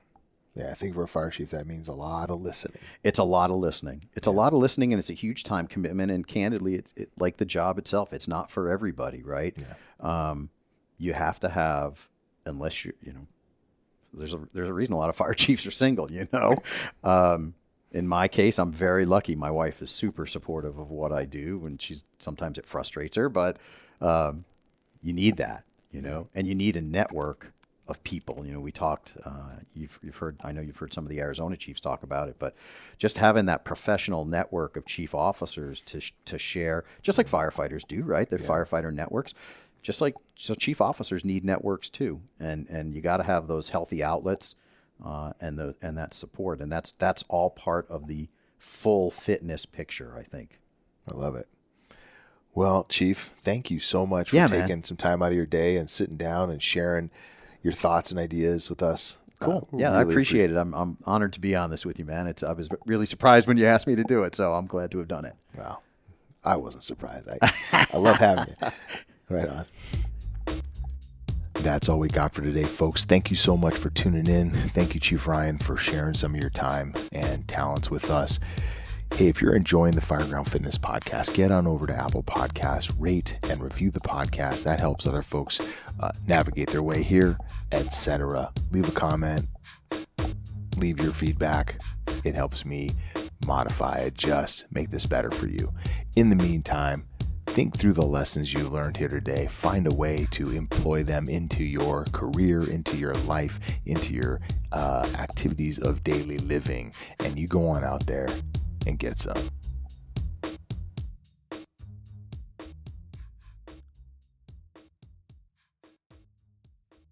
Yeah, I think for a fire chief, that means a lot of listening. It's a lot of listening. It's yeah. a lot of listening, and it's a huge time commitment. And candidly, it's it, like the job itself. It's not for everybody, right? Yeah. Um, you have to have, unless you, you know, there's a there's a reason a lot of fire chiefs are single. You know, um, in my case, I'm very lucky. My wife is super supportive of what I do, and she's sometimes it frustrates her, but um, you need that, you know, and you need a network of people. You know, we talked. Uh, you've you've heard. I know you've heard some of the Arizona chiefs talk about it, but just having that professional network of chief officers to to share, just like firefighters do, right? They're yeah. firefighter networks. Just like so, chief officers need networks too, and and you got to have those healthy outlets uh, and the and that support, and that's that's all part of the full fitness picture. I think. I love it. Well, Chief, thank you so much for yeah, taking man. some time out of your day and sitting down and sharing your thoughts and ideas with us. Cool. Uh, yeah, really I appreciate it. I'm, I'm honored to be on this with you, man. It's I was really surprised when you asked me to do it, so I'm glad to have done it. Wow. I wasn't surprised. I, I love having you. Right on. That's all we got for today, folks. Thank you so much for tuning in. Thank you, Chief Ryan, for sharing some of your time and talents with us. Hey, if you're enjoying the Fireground Fitness podcast, get on over to Apple Podcasts, rate and review the podcast. That helps other folks uh, navigate their way here, etc. Leave a comment, leave your feedback. It helps me modify, adjust, make this better for you. In the meantime, think through the lessons you learned here today. Find a way to employ them into your career, into your life, into your uh, activities of daily living. And you go on out there and get some.